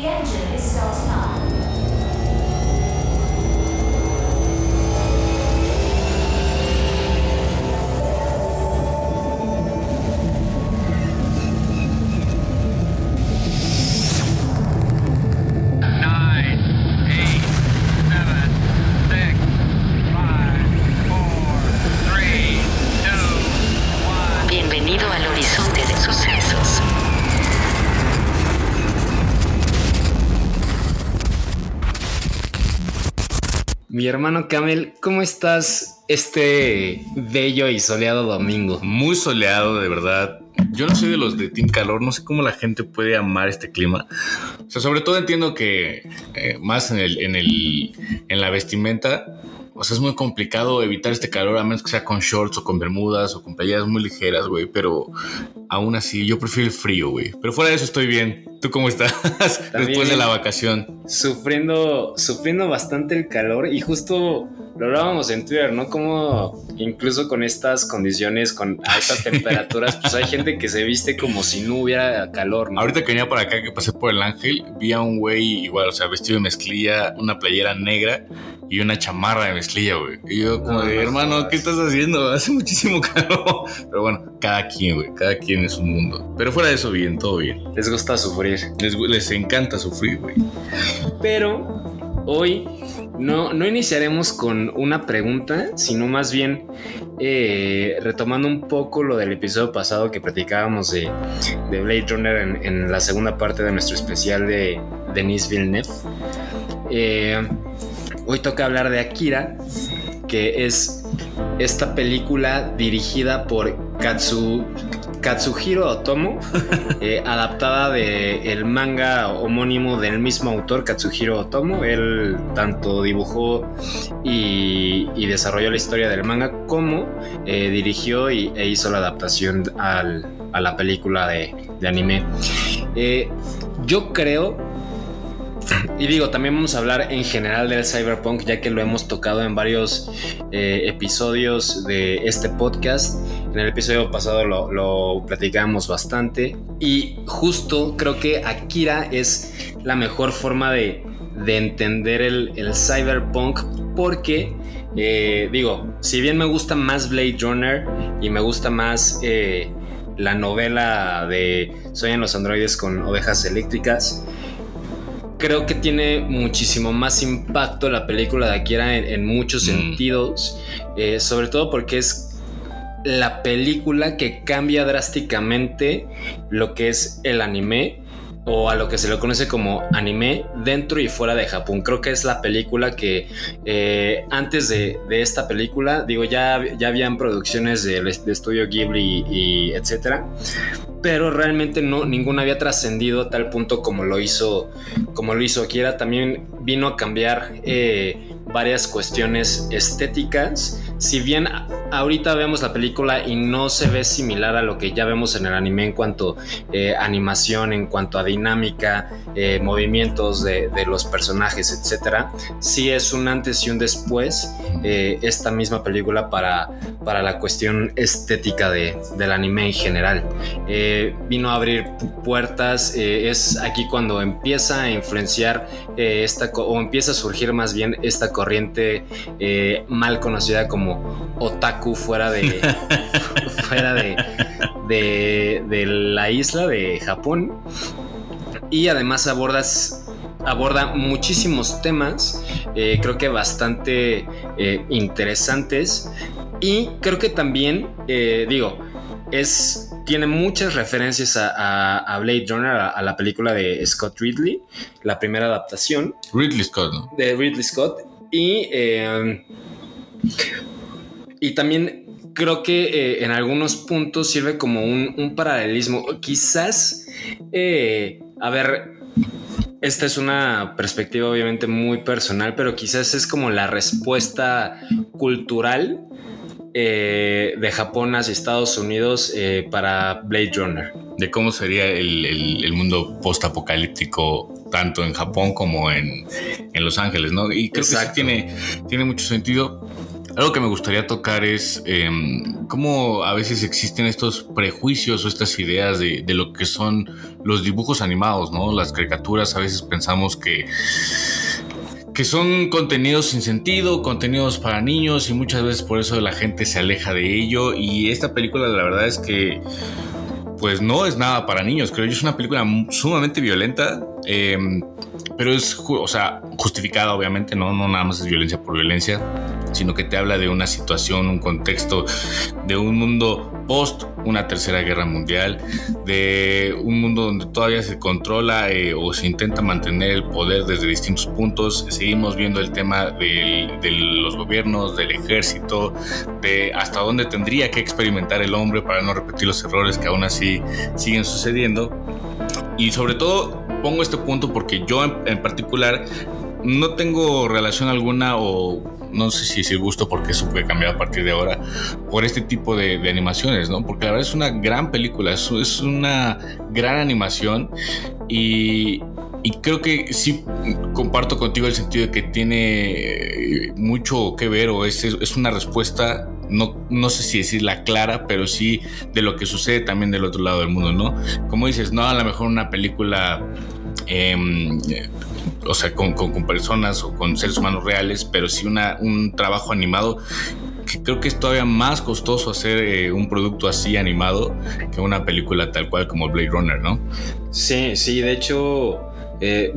The engine is starting up. Hermano Camel, ¿cómo estás este bello y soleado domingo? Muy soleado, de verdad. Yo no soy de los de Team Calor, no sé cómo la gente puede amar este clima. O sea, sobre todo entiendo que eh, más en el, en el, en la vestimenta, o sea, es muy complicado evitar este calor a menos que sea con shorts o con bermudas o con playeras muy ligeras, güey. Pero aún así, yo prefiero el frío, güey. Pero fuera de eso estoy bien. ¿Tú cómo estás después de la vacación? Sufriendo, sufriendo bastante el calor y justo lo hablábamos en Twitter, ¿no? Como incluso con estas condiciones, con a estas temperaturas, pues hay gente que se viste como si no hubiera calor, ¿no? Ahorita que venía para acá, que pasé por el Ángel, vi a un güey igual, o sea, vestido de mezclilla, una playera negra y una chamarra de mezclilla, güey. Y yo como de, no hermano. ¿qué estás haciendo? Hace muchísimo calor. Pero bueno, cada quien, güey, cada quien es un mundo. Pero fuera de eso, bien, todo bien. Les gusta sufrir. Les, les encanta sufrir, güey. Pero hoy no, no iniciaremos con una pregunta, sino más bien eh, retomando un poco lo del episodio pasado que platicábamos de, de Blade Runner en, en la segunda parte de nuestro especial de Denis Villeneuve. Eh, hoy toca hablar de Akira, que es esta película dirigida por Katsu, Katsuhiro Otomo, eh, adaptada del manga homónimo del mismo autor, Katsuhiro Otomo. Él tanto dibujó y, y desarrolló la historia del manga como eh, dirigió y, e hizo la adaptación al- a la película de, de anime. Eh, yo creo y digo, también vamos a hablar en general del cyberpunk, ya que lo hemos tocado en varios eh, episodios de este podcast. En el episodio pasado lo, platicamos bastante. Y justo creo que Akira es la mejor forma de, de entender el, cyberpunk, porque, eh, digo, si bien me gusta más Blade Runner y me gusta más eh, la novela de Soñan los androides con ovejas eléctricas, creo que tiene muchísimo más impacto la película de Akira en, en muchos Mm. sentidos, eh, sobre todo porque es la película que cambia drásticamente lo que es el anime o a lo que se le conoce como anime dentro y fuera de Japón. Creo que es la película que eh, antes de, de esta película, digo, ya, ya habían producciones del de estudio Ghibli y, y etcétera, pero realmente no, ninguna había trascendido a tal punto como lo hizo, como lo hizo Akira. También vino a cambiar eh, varias cuestiones estéticas. Si bien a- ahorita vemos la película y no se ve similar a lo que ya vemos en el anime en cuanto eh, animación, en cuanto a dinámica, eh, movimientos de, de los personajes, etcétera, sí es un antes y un después eh, esta misma película para, para la cuestión estética de- del anime en general. Eh, vino a abrir pu- puertas, eh, es aquí cuando empieza a influenciar eh, esta, o empieza a surgir más bien esta corriente eh, mal conocida como otaku fuera de, fuera de, de, de la isla de Japón. Y además abordas aborda muchísimos temas, eh, creo que bastante eh, interesantes. Y creo que también, eh, digo, es, tiene muchas referencias a, a- a Blade Runner, a, a la película de Scott Ridley, la primera adaptación Ridley Scott, ¿no? de Ridley Scott. Y, eh, y también creo que eh, en algunos puntos sirve como un, un paralelismo. Quizás, eh, a ver, esta es una perspectiva obviamente muy personal, pero quizás es como la respuesta cultural eh, de Japón hacia Estados Unidos eh, para Blade Runner. De cómo sería el, el- el mundo post-apocalíptico tanto en Japón como en, en Los Ángeles, ¿no? Y creo que Exacto. sí tiene, tiene mucho sentido. algo que me gustaría tocar es em, cómo a veces existen estos prejuicios o estas ideas de, de lo que son los dibujos animados, ¿no? Las caricaturas, a veces pensamos que que son contenidos sin sentido, contenidos para niños y muchas veces por eso la gente se aleja de ello y esta película la verdad es que pues no es nada para niños, creo yo es una película sumamente violenta, eh, pero es, o sea, justificada obviamente, ¿no? no nada más es violencia por violencia, sino que te habla de una situación, un contexto de un mundo post una tercera guerra mundial, de un mundo donde todavía se controla eh, o se intenta mantener el poder desde distintos puntos. Seguimos viendo el tema de, los gobiernos, del ejército, de hasta dónde tendría que experimentar el hombre para no repetir los errores que aún así siguen sucediendo. Y sobre todo pongo este punto porque yo en, en particular no tengo relación alguna o no sé si es gusto porque eso puede cambiar a partir de ahora por este tipo de, animaciones, ¿no? Porque la verdad es una gran película, es, una gran animación y, creo que sí comparto contigo el sentido de que tiene mucho que ver o es, es una respuesta no, no, sé si decirla clara, pero sí de lo que sucede también del otro lado del mundo, ¿no? Como dices, no, a lo mejor una película eh, o sea, con, con, personas o con seres humanos reales, pero sí una, un trabajo animado que creo que es todavía más costoso hacer eh, un producto así animado que una película tal cual como Blade Runner, ¿no? Sí, sí, de hecho, eh,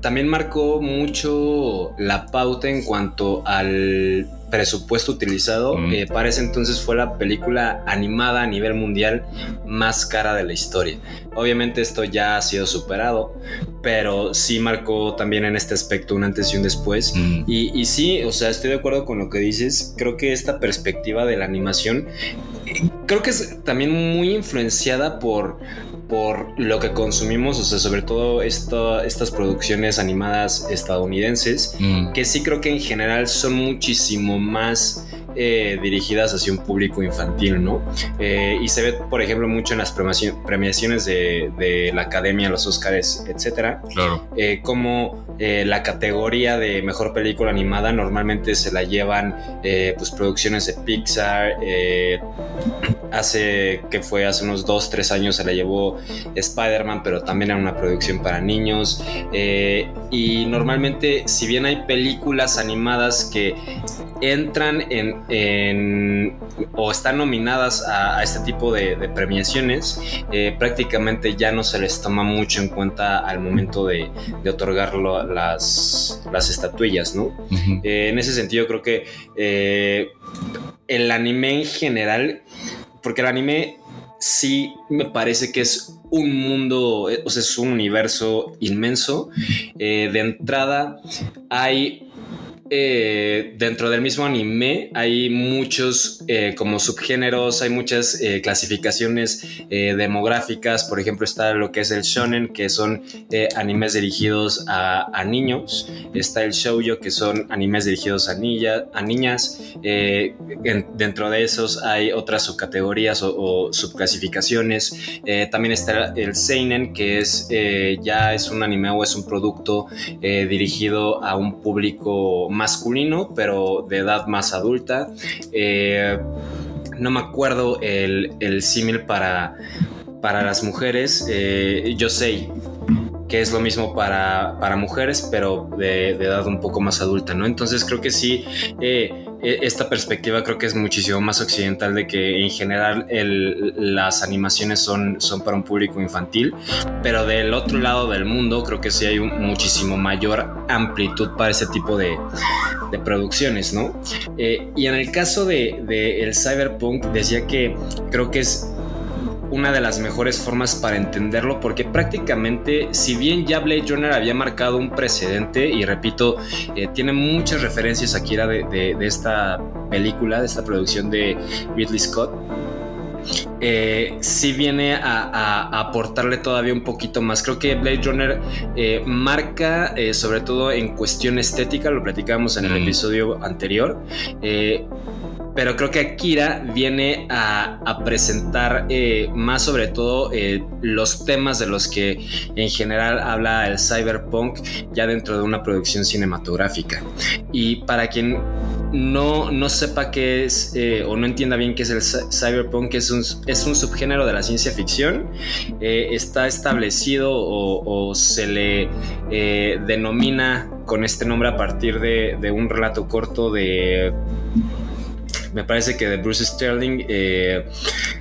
también marcó mucho la pauta en cuanto al presupuesto utilizado. Mm. Eh, para ese entonces fue la película animada a nivel mundial más cara de la historia. Obviamente esto ya ha sido superado, pero sí marcó también en este aspecto un antes y un después. Mm. Y, y sí, o sea, estoy de acuerdo con lo que dices. Creo que esta perspectiva de la animación, creo que es también muy influenciada por por lo que consumimos, o sea, sobre todo estas producciones animadas estadounidenses, mm. que sí creo que en general son muchísimo más eh, dirigidas hacia un público infantil, ¿no? Eh, y se ve, por ejemplo, mucho en las premiaciones de, de la Academia, los Oscars, etcétera. Claro. Eh, como la categoría de mejor película animada normalmente se la llevan pues producciones de Pixar. hace que fue hace unos 2, 3 años se la llevó Spider-Man, pero también era una producción para niños. y normalmente, si bien hay películas animadas que entran en, en, o están nominadas a, a este tipo de, de premiaciones, eh, prácticamente ya no se les toma mucho en cuenta al momento de, de otorgarlo las, las estatuillas, ¿no? Uh -huh. eh, en ese sentido creo que eh, el anime en general, porque el anime sí me parece que es un mundo, o sea, es un universo inmenso. Eh, de entrada hay eh, dentro del mismo anime hay muchos eh, como subgéneros, hay muchas eh, clasificaciones demográficas, por ejemplo está lo que es el shonen, que son animes dirigidos a, niños, está el shoujo, que son animes dirigidos a, niña, a niñas, en, dentro de esos hay otras subcategorías o, subclasificaciones, también está el seinen, que es ya es un anime o es un producto dirigido a un público masculino, pero de edad más adulta. Eh, no me acuerdo el, el símil para, para las mujeres. Eh, yo sé que es lo mismo para, para mujeres, pero de, de, edad un poco más adulta, ¿no? Entonces creo que sí, eh, esta perspectiva creo que es muchísimo más occidental de que en general el, las animaciones son, son para un público infantil, pero del otro lado del mundo creo que sí hay un, muchísimo mayor amplitud para ese tipo de, de producciones, ¿no? Eh, y en el caso de, de el cyberpunk decía que creo que es una de las mejores formas para entenderlo porque prácticamente si bien ya Blade Runner había marcado un precedente y repito eh, tiene muchas referencias aquí de, de, de, esta película de esta producción de Ridley Scott eh, sí viene a, a, a, aportarle todavía un poquito más. Creo que Blade Runner eh, marca, eh, sobre todo en cuestión estética, lo platicábamos en el mm. episodio anterior, pero creo que Akira viene a, presentar eh, más sobre todo eh, los temas de los que en general habla el cyberpunk ya dentro de una producción cinematográfica. Y para quien no, no sepa qué es eh, o no entienda bien qué es el cy- cyberpunk, es un, es un subgénero de la ciencia ficción, está establecido o, se le denomina con este nombre a partir de un relato corto de me parece que de Bruce Sterling eh,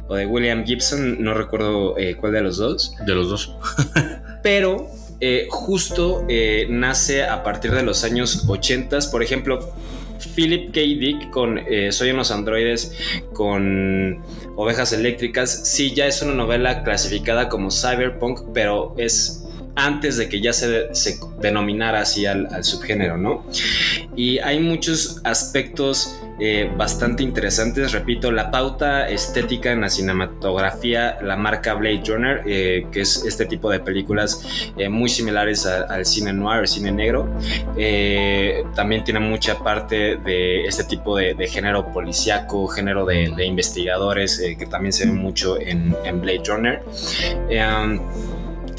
o de William Gibson, no recuerdo eh, cuál de los dos, De los dos. pero eh, justo nace a partir de los años 80, por ejemplo. Philip K. Dick con Soy unos androides con ovejas eléctricas, sí, ya es una novela clasificada como cyberpunk, pero es antes de que ya se, denominara así al, subgénero, ¿no? Y hay muchos aspectos eh, bastante interesantes. Repito, la pauta estética en la cinematografía, la marca Blade Runner, eh, que es este tipo de películas eh, muy similares al cine noir, el cine negro. Eh, también tiene mucha parte de este tipo de, género policíaco, género de, investigadores, eh, que también se ve mucho en, Blade Runner. Eh,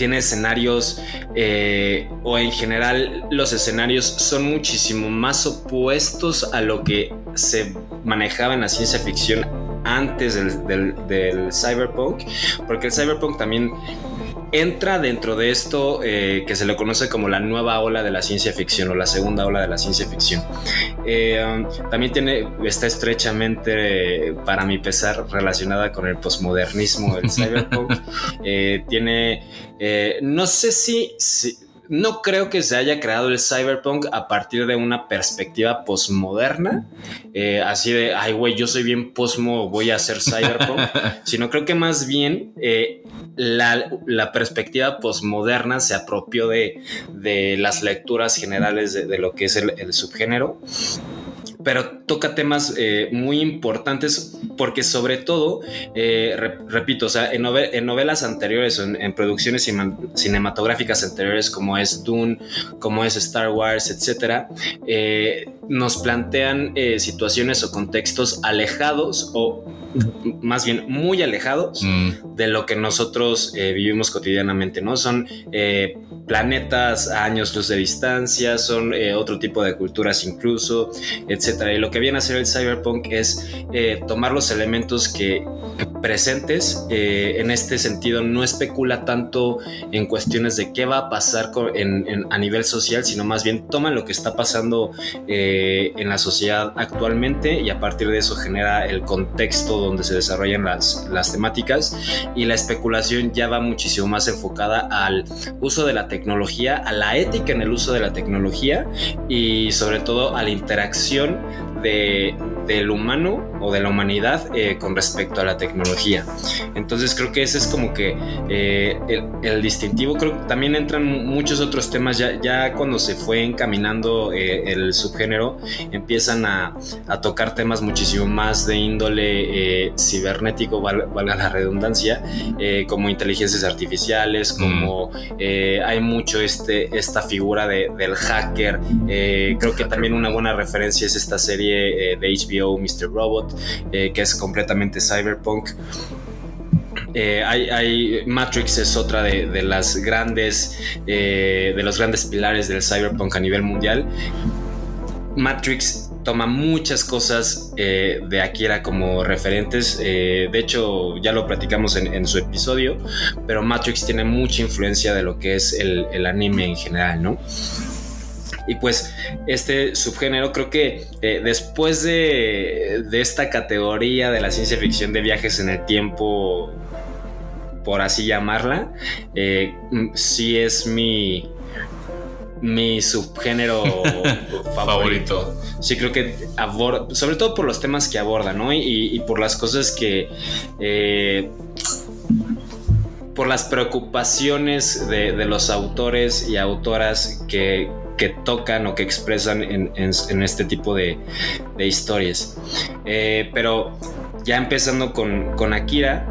tiene escenarios eh, o en general los escenarios son muchísimo más opuestos a lo que se manejaba en la ciencia ficción antes del, cyberpunk, porque el cyberpunk también entra dentro de esto eh, que se le conoce como la nueva ola de la ciencia ficción o la segunda ola de la ciencia ficción. Eh, um, también tiene, está estrechamente, para mi pesar, relacionada con el posmodernismo del cyberpunk. Eh, tiene, no sé si, si- no creo que se haya creado el cyberpunk a partir de una perspectiva posmoderna, eh, así de, ay, güey, yo soy bien posmo, voy a hacer cyberpunk, sino creo que más bien eh, la, la perspectiva posmoderna se apropió de, de las lecturas generales de, de lo que es el, el subgénero pero toca temas eh, muy importantes porque sobre todo, eh, re- repito, o sea, en, nove- en novelas anteriores o en, producciones cinematográficas anteriores como es Dune, como es Star Wars, etcétera, eh, nos plantean situaciones o contextos alejados o más bien muy alejados Mm, de lo que nosotros eh, vivimos cotidianamente, ¿no? Son eh, planetas a años luz de distancia, son eh, otro tipo de culturas incluso, etcétera. Y lo que viene a hacer el cyberpunk es tomar los elementos que presentes en este sentido no especula tanto en cuestiones de qué va a pasar en- en- a nivel social, sino más bien toma lo que está pasando en la sociedad actualmente y a partir de eso genera el contexto donde se desarrollan las, las temáticas y la especulación ya va muchísimo más enfocada al uso de la tecnología, a la ética en el uso de la tecnología y sobre todo a la interacción de, del humano o de la humanidad eh, con respecto a la tecnología. Entonces creo que ese es como que eh, el, el distintivo. Creo que también entran muchos otros temas ya, ya cuando se fue encaminando eh, el subgénero, empiezan a, a tocar temas muchísimo más de índole eh, cibernético, val- valga la redundancia, eh, como inteligencias artificiales, como eh, hay mucho este, esta figura de- del hacker. creo que también una buena referencia es esta serie eh, de HBO, Mr. Robot, eh, que es completamente cyberpunk. Eh, hay, Matrix es otra de, las grandes de los grandes pilares del cyberpunk a nivel mundial. Matrix toma muchas cosas de Akira como referentes. de hecho, ya lo platicamos en, su episodio, pero Matrix tiene mucha influencia de lo que es el anime en general, ¿no? Y pues este subgénero creo que eh, después de, de esta categoría de la ciencia ficción de viajes en el tiempo, por así llamarla, eh, mm, sí es mi, mi subgénero favorito. favorito. Sí, creo que aborda, sobre todo por los temas que aborda, ¿no? Y, y por las cosas que. eh, por las preocupaciones de, de los autores y autoras que, que tocan o que expresan en, este tipo de, historias. Eh, pero ya empezando con, con Akira,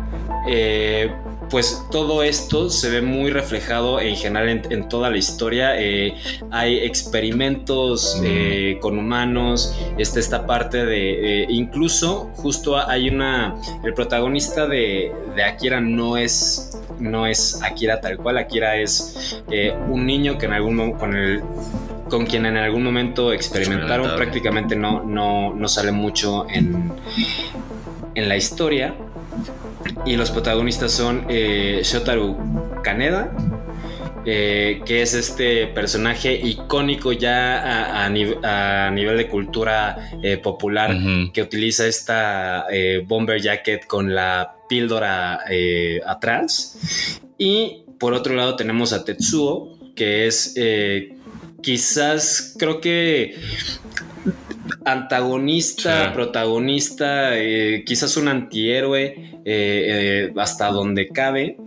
eh, pues todo esto se ve muy reflejado en general en, en toda la historia. Eh, hay experimentos Mm. eh, con humanos, está esta parte de, eh, incluso justo hay una, el protagonista de, de Akira no es, no es Akira tal cual, Akira es eh, un niño que en algún con el con quien en algún momento experimentaron, Experimentaron. prácticamente no, no, no sale mucho en, en la historia. Y los protagonistas son eh, Shotaro Kaneda, eh, que es este personaje icónico ya a, a nive- a nivel de cultura eh, popular, que utiliza esta eh, bomber jacket con la píldora atrás. Y por otro lado tenemos a Tetsuo, que es quizás creo que antagonista, Sí. protagonista, eh, quizás un antihéroe eh, eh, hasta donde cabe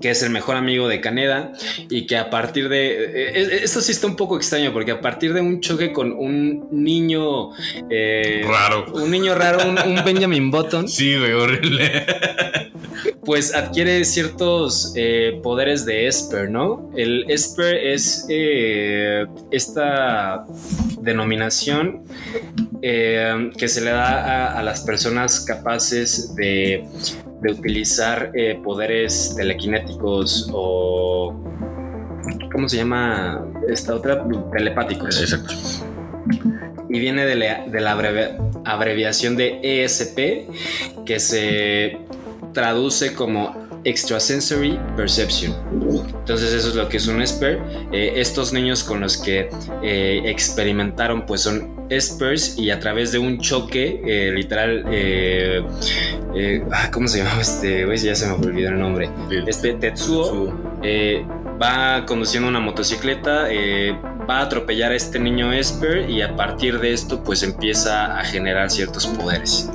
que es el mejor amigo de Kaneda y que a partir de... eh, eh, esto sí está un poco extraño porque a partir de un choque con un niño... eh, Raro. Un niño raro, un, un Benjamin Button, Sí, güey, horrible. pues adquiere ciertos eh, poderes de Esper, ¿no? El Esper es eh, esta denominación eh, que se le da a, a las personas capaces de, de utilizar poderes telequinéticos o... ¿Cómo se llama esta otra? Telepáticos. Exacto. Y viene de la, de la abrevia- abreviación de ESP, que se traduce como Extrasensory Perception. Entonces eso es lo que es un Esper. Eh, estos niños con los que eh, experimentaron pues son Espers y a través de un choque eh, literal... eh, eh, ah, ¿Cómo se llama este? güey? ya se me olvidó el nombre. Este Tetsuo eh, va conduciendo una motocicleta, va a atropellar a este niño Esper y a partir de esto pues empieza a generar ciertos poderes.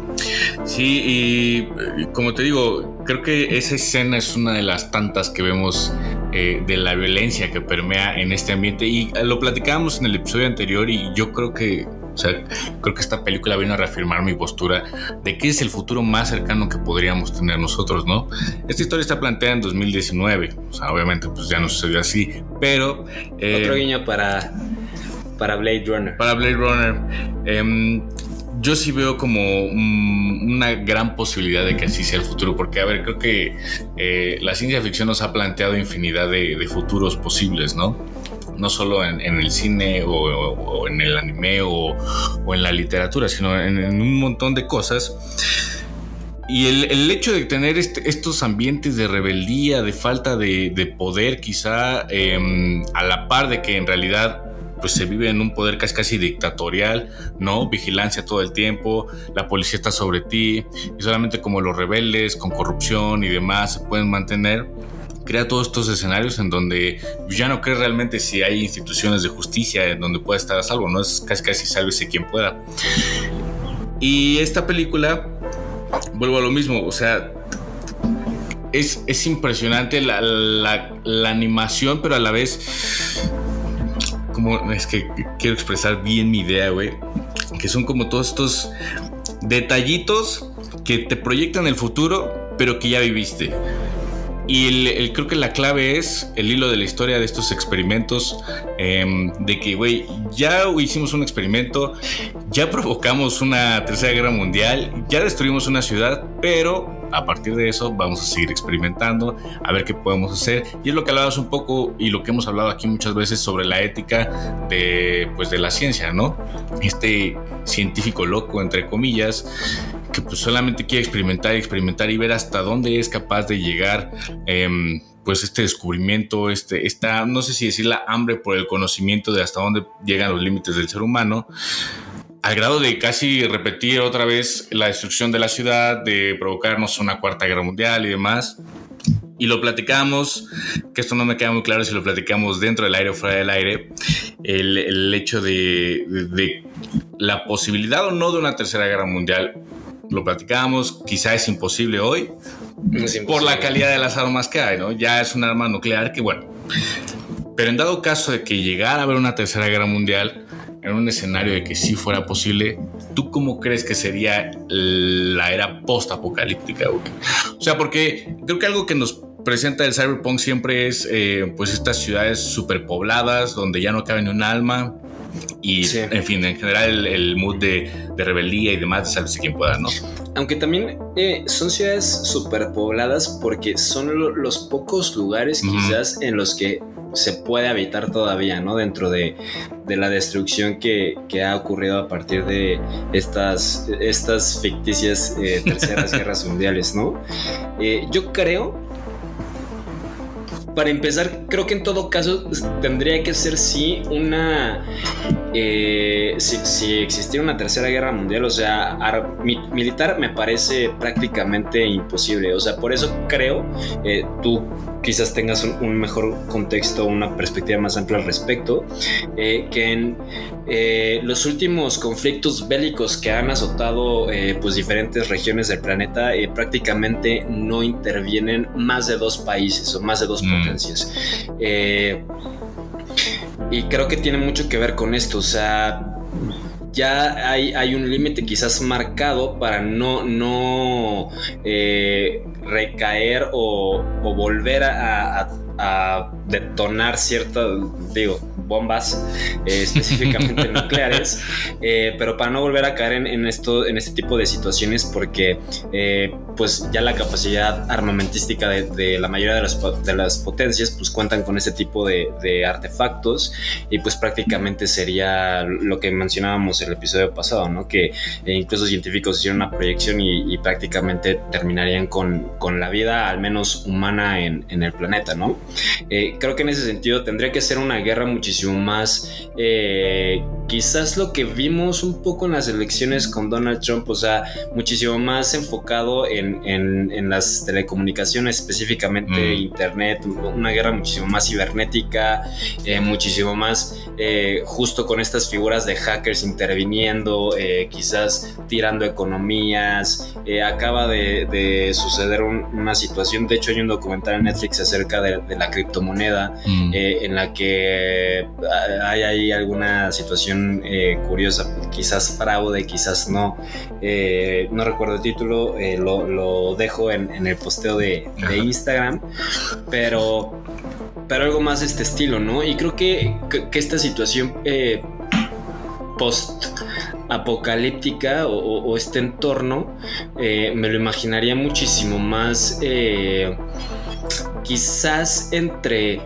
Sí, y eh, como te digo, creo que esa escena es una de las tantas que vemos eh, de la violencia que permea en este ambiente. Y eh, lo platicábamos en el episodio anterior y yo creo que, o sea, creo que esta película vino a reafirmar mi postura de que es el futuro más cercano que podríamos tener nosotros, ¿no? Esta historia está planteada en 2019, o sea, obviamente pues ya no sucedió así, pero... eh, Otro guiño para, para Blade Runner. para Blade Runner, em, yo sí veo como mm, una gran posibilidad de que así sea el futuro, porque, a ver, creo que eh, la ciencia ficción nos ha planteado infinidad de, futuros posibles, ¿no? No solo en, en el cine o, en el anime o, en la literatura, sino en, un montón de cosas. Y el, hecho de tener este- estos ambientes de rebeldía, de falta de, de poder, quizá em, a la par de que en realidad pues se vive en un poder casi casi dictatorial, ¿no? Vigilancia todo el tiempo, la policía está sobre ti y solamente como los rebeldes con corrupción y demás se pueden mantener, crea todos estos escenarios en donde ya no crees realmente si hay instituciones de justicia en donde pueda estar a salvo, ¿no? Es casi casi sálvese quien pueda. Y esta película, vuelvo a lo mismo, o sea, es, es impresionante la, la- la animación, pero a la vez, es que quiero expresar bien mi idea, güey, que son como todos estos detallitos que te proyectan el futuro, pero que ya viviste. Y el- creo que la clave es el hilo de la historia de estos experimentos, em, de que, güey, ya hicimos un experimento, ya provocamos una tercera guerra mundial, ya destruimos una ciudad, pero a partir de eso vamos a seguir experimentando, a ver qué podemos hacer. Y es lo que hablabas un poco y lo que hemos hablado aquí muchas veces sobre la ética de, pues, de la ciencia, ¿no? Este científico loco, entre comillas, que pues solamente quiere experimentar y experimentar y ver hasta dónde es capaz de llegar. em, pues este descubrimiento, este, esta, no sé si decir la hambre por el conocimiento de hasta dónde llegan los límites del ser humano, al grado de casi repetir otra vez la destrucción de la ciudad, de provocarnos una cuarta guerra mundial y demás. Y lo platicamos, que esto no me queda muy claro si lo platicamos dentro del aire o fuera del aire, el, el hecho de, de- de la posibilidad o no de una tercera guerra mundial. Lo platicamos, quizá es imposible hoy, Es por la calidad de las armas que hay, ¿no? Ya es un arma nuclear que, bueno. Pero en dado caso de que llegara a haber una tercera guerra mundial, en un escenario de que sí fuera posible, ¿tú cómo crees que sería la era post-apocalíptica? O sea, porque creo que algo que nos presenta el cyberpunk siempre es eh, pues estas ciudades superpobladas donde ya no cabe ni un alma y en fin, en general el, mood de, rebeldía y demás, de quien pueda, ¿no? Aunque también eh, son ciudades superpobladas porque son los pocos lugares quizás en los que se puede habitar todavía, ¿no? Dentro de, la destrucción que, ha ocurrido a partir de estas, estas ficticias eh, terceras guerras mundiales, ¿no? Eh, yo creo para empezar, creo que en todo caso tendría que ser sí una... Eh, si, existiera una tercera guerra mundial, o sea, militar me parece prácticamente imposible. O sea, por eso creo, eh, tú quizás tengas un, mejor contexto, una perspectiva más amplia al respecto, eh, que en eh, los últimos conflictos bélicos que han azotado pues diferentes regiones del planeta prácticamente no intervienen más de dos países o más de dos potencias. Y creo que tiene mucho que ver con esto, o sea, ya hay, hay un límite quizás marcado para no, no recaer o, volver a, detonar ciertas, digo, bombas eh, específicamente nucleares, eh, pero para no volver a caer en, esto, en este tipo de situaciones porque eh, pues ya la capacidad armamentística de, la mayoría de las, de las, potencias pues cuentan con este tipo de, artefactos y pues prácticamente sería lo que mencionábamos en el episodio pasado, ¿no? Que incluso científicos hicieron una proyección y, prácticamente terminarían con, con, la vida al menos humana en, en el planeta, ¿no? Creo que en ese sentido tendría que ser una guerra muchísimo más, eh, quizás lo que vimos un poco en las elecciones con Donald Trump, o sea, muchísimo más enfocado en, en, las telecomunicaciones, específicamente mm. Internet, una guerra muchísimo más cibernética, eh, muchísimo más eh, justo con estas figuras de hackers interviniendo, quizás tirando economías. acaba de, suceder una situación, de hecho hay un documental en Netflix acerca de, la criptomoneda, mm. en la que hay ahí alguna situación eh, curiosa, quizás fraude, quizás no. Eh, no recuerdo el título, eh, lo, dejo en, el posteo de, Instagram, pero, pero algo más de este estilo, ¿no? Y creo que, esta situación post apocalíptica o, este entorno me lo imaginaría muchísimo más quizás entre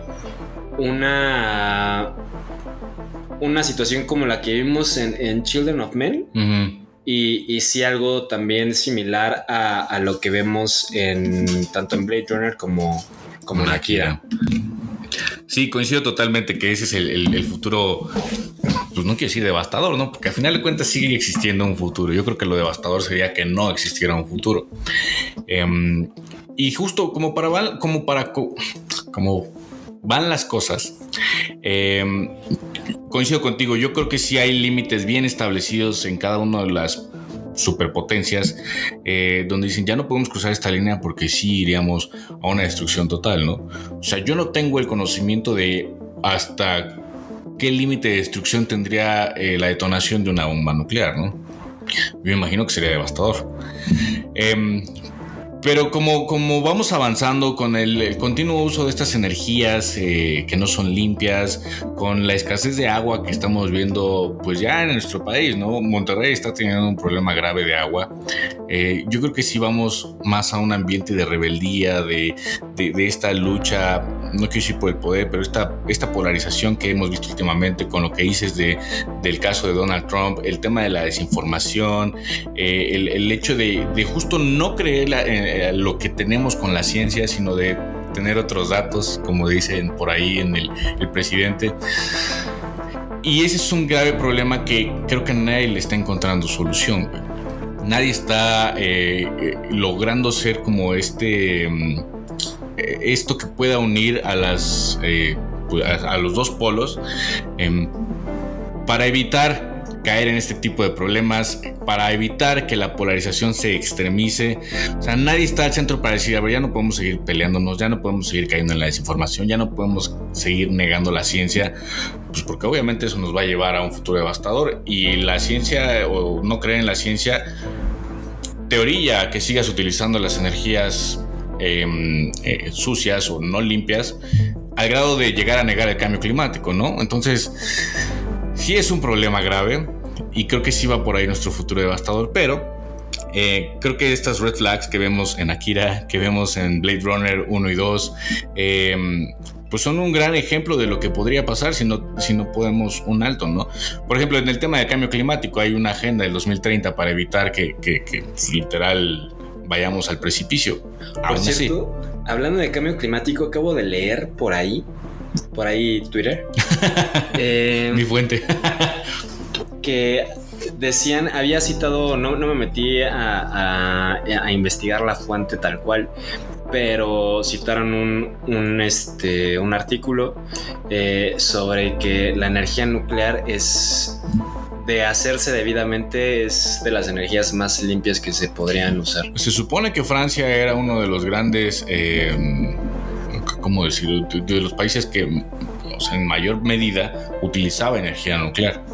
una una situación como la que vimos en, Children of Men. Y, sí algo también similar a, lo que vemos en tanto en Blade Runner como, como en Akira. Sí, coincido totalmente que ese es el, futuro, pues no quiero decir devastador, ¿no? Porque al final de cuentas sigue existiendo un futuro. Yo creo que lo devastador sería que no existiera un futuro. Em, y justo como para, para, como van las cosas, em, coincido contigo, yo creo que sí hay límites bien establecidos en cada una de las superpotencias eh, donde dicen ya no podemos cruzar esta línea porque sí iríamos a una destrucción total, ¿no? O sea, yo no tengo el conocimiento de hasta qué límite de destrucción tendría eh, la detonación de una bomba nuclear, ¿no? Yo imagino que sería devastador. Em, pero como, como vamos avanzando con el, continuo uso de estas energías eh, que no son limpias, con la escasez de agua que estamos viendo pues ya en nuestro país, ¿no? Monterrey está teniendo un problema grave de agua. Eh, yo creo que sí vamos más a un ambiente de rebeldía, de, de, esta lucha, no quiero decir por el poder, pero esta, esta polarización que hemos visto últimamente con lo que dices de, del caso de Donald Trump, el tema de la desinformación, eh, el, el, hecho de, de justo no creer eh, lo que tenemos con la ciencia, sino de tener otros datos, como dicen por ahí en el, presidente. Y ese es un grave problema que creo que nadie le está encontrando solución. Nadie está eh, logrando ser como este, mm, esto que pueda unir a las, pues, a, los dos polos em, para evitar caer en este tipo de problemas, para evitar que la polarización se extremice. O sea, nadie está al centro para decir, a ya no podemos seguir peleándonos, ya no podemos seguir cayendo en la desinformación, ya no podemos seguir negando la ciencia, pues porque obviamente eso nos va a llevar a un futuro devastador y la ciencia o no creer en la ciencia te orilla que sigas utilizando las energías em, eh, sucias o no limpias al grado de llegar a negar el cambio climático, ¿no? Entonces, sí es un problema grave y creo que sí va por ahí nuestro futuro devastador, pero eh, creo que estas red flags que vemos en Akira, que vemos en Blade Runner 1 y 2, em, pues son un gran ejemplo de lo que podría pasar si no, si no podemos un alto, ¿no? Por ejemplo, en el tema de cambio climático hay una agenda del 2030 para evitar que, que, que, pues, literal vayamos al precipicio. Por Aún así. cierto, hablando de cambio climático, acabo de leer por ahí, por ahí Twitter, eh, Mi fuente. que decían, había citado, no, no me metí a, a- a investigar la fuente tal cual, pero citaron un, un, este, un artículo eh, sobre que la energía nuclear es, de hacerse debidamente, es de las energías más limpias que se podrían usar. Se supone que Francia era uno de los grandes, eh, ¿cómo decirlo? De, los países que en mayor medida utilizaba energía nuclear.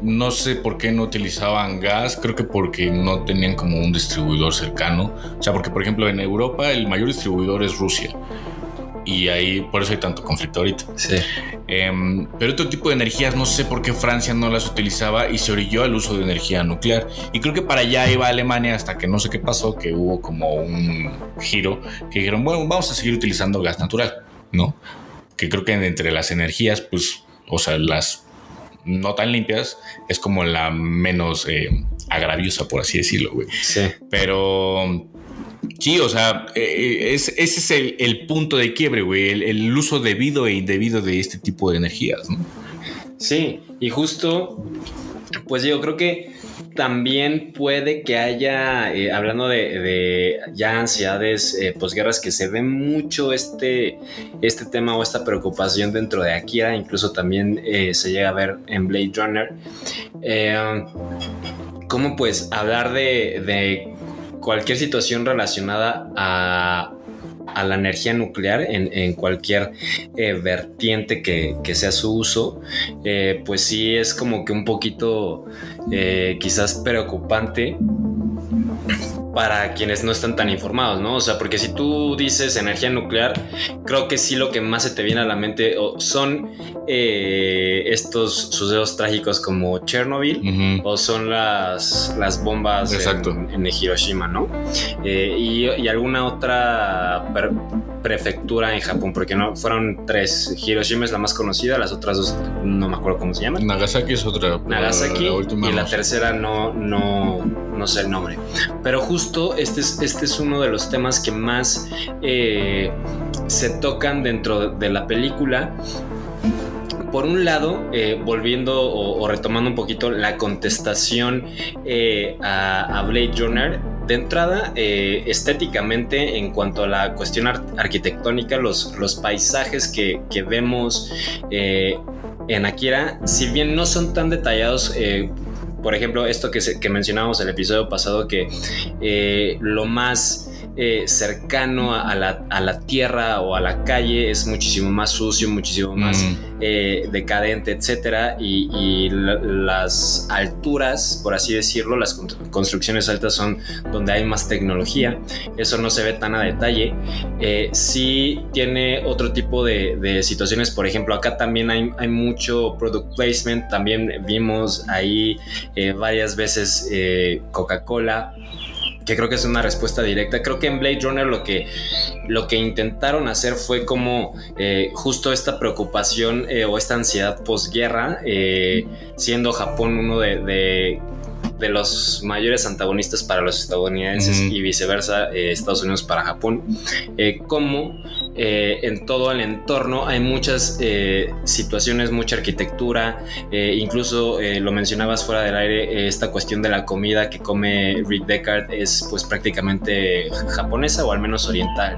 No sé por qué no utilizaban gas, creo que porque no tenían como un distribuidor cercano. O sea, porque por ejemplo en Europa el mayor distribuidor es Rusia. Y ahí por eso hay tanto conflicto ahorita. Sí. Em, pero otro tipo de energías, no sé por qué Francia no las utilizaba y se orilló al uso de energía nuclear. Y creo que para allá iba Alemania hasta que no sé qué pasó, que hubo como un giro, que dijeron, bueno, vamos a seguir utilizando gas natural, ¿no? Que creo que entre las energías, pues, o sea, las no tan limpias, es como la menos eh, agraviosa, por así decirlo, güey. Sí. Pero sí, o sea, eh, es- ese es el, punto de quiebre, güey, el, uso debido e indebido de este tipo de energías, ¿no? Sí, y justo, pues yo creo que también puede que haya, eh, hablando de, ya ansiedades eh, posguerras, que se ve mucho este, este tema o esta preocupación dentro de Akira, incluso también eh, se llega a ver en Blade Runner. Eh, ¿Cómo pues hablar de cualquier situación relacionada a, la energía nuclear en, cualquier eh, vertiente que, que sea su uso, eh, pues sí es como que un poquito eh, quizás preocupante para quienes no están tan informados, ¿no? O sea, porque si tú dices energía nuclear, creo que sí lo que más se te viene a la mente son eh, estos sucesos trágicos como Chernobyl o son las, las bombas Exacto. en, en Hiroshima, ¿no? Eh, y, y alguna otra prefectura en Japón, porque no fueron tres. Hiroshima es la más conocida, las otras dos no me acuerdo cómo se llaman. Nagasaki es otra. Nagasaki la última y la tercera no, no, no sé el nombre. Pero justo este es, este es uno de los temas que más eh, se tocan dentro de la película. Por un lado, eh, volviendo o, retomando un poquito la contestación eh, a, Blade Runner, de entrada, estéticamente, en cuanto a la cuestión ar- arquitectónica, los, paisajes que, que vemos en Akira, si bien no son tan detallados, por ejemplo, esto que, se- que mencionábamos el episodio pasado, que eh, lo más eh, cercano a la, a la tierra o a la calle es muchísimo más sucio, muchísimo más Mm. eh, decadente, etcétera, y, y la- las alturas, por así decirlo, las con- construcciones altas son donde hay más tecnología. Eso no se ve tan a detalle. Eh, sí tiene otro tipo de, de situaciones, por ejemplo, acá también hay, hay mucho product placement. También vimos ahí eh, varias veces Coca-Cola. Que creo que es una respuesta directa. Creo que en Blade Runner lo que, lo que intentaron hacer fue como eh, justo esta preocupación eh, o esta ansiedad posguerra, eh, siendo Japón uno de, de- de los mayores antagonistas para los estadounidenses y viceversa, eh, Estados Unidos para Japón, eh, como eh, en todo el entorno hay muchas eh, situaciones, mucha arquitectura, incluso lo mencionabas fuera del aire, esta cuestión de la comida que come Rick Deckard es pues prácticamente japonesa o al menos oriental.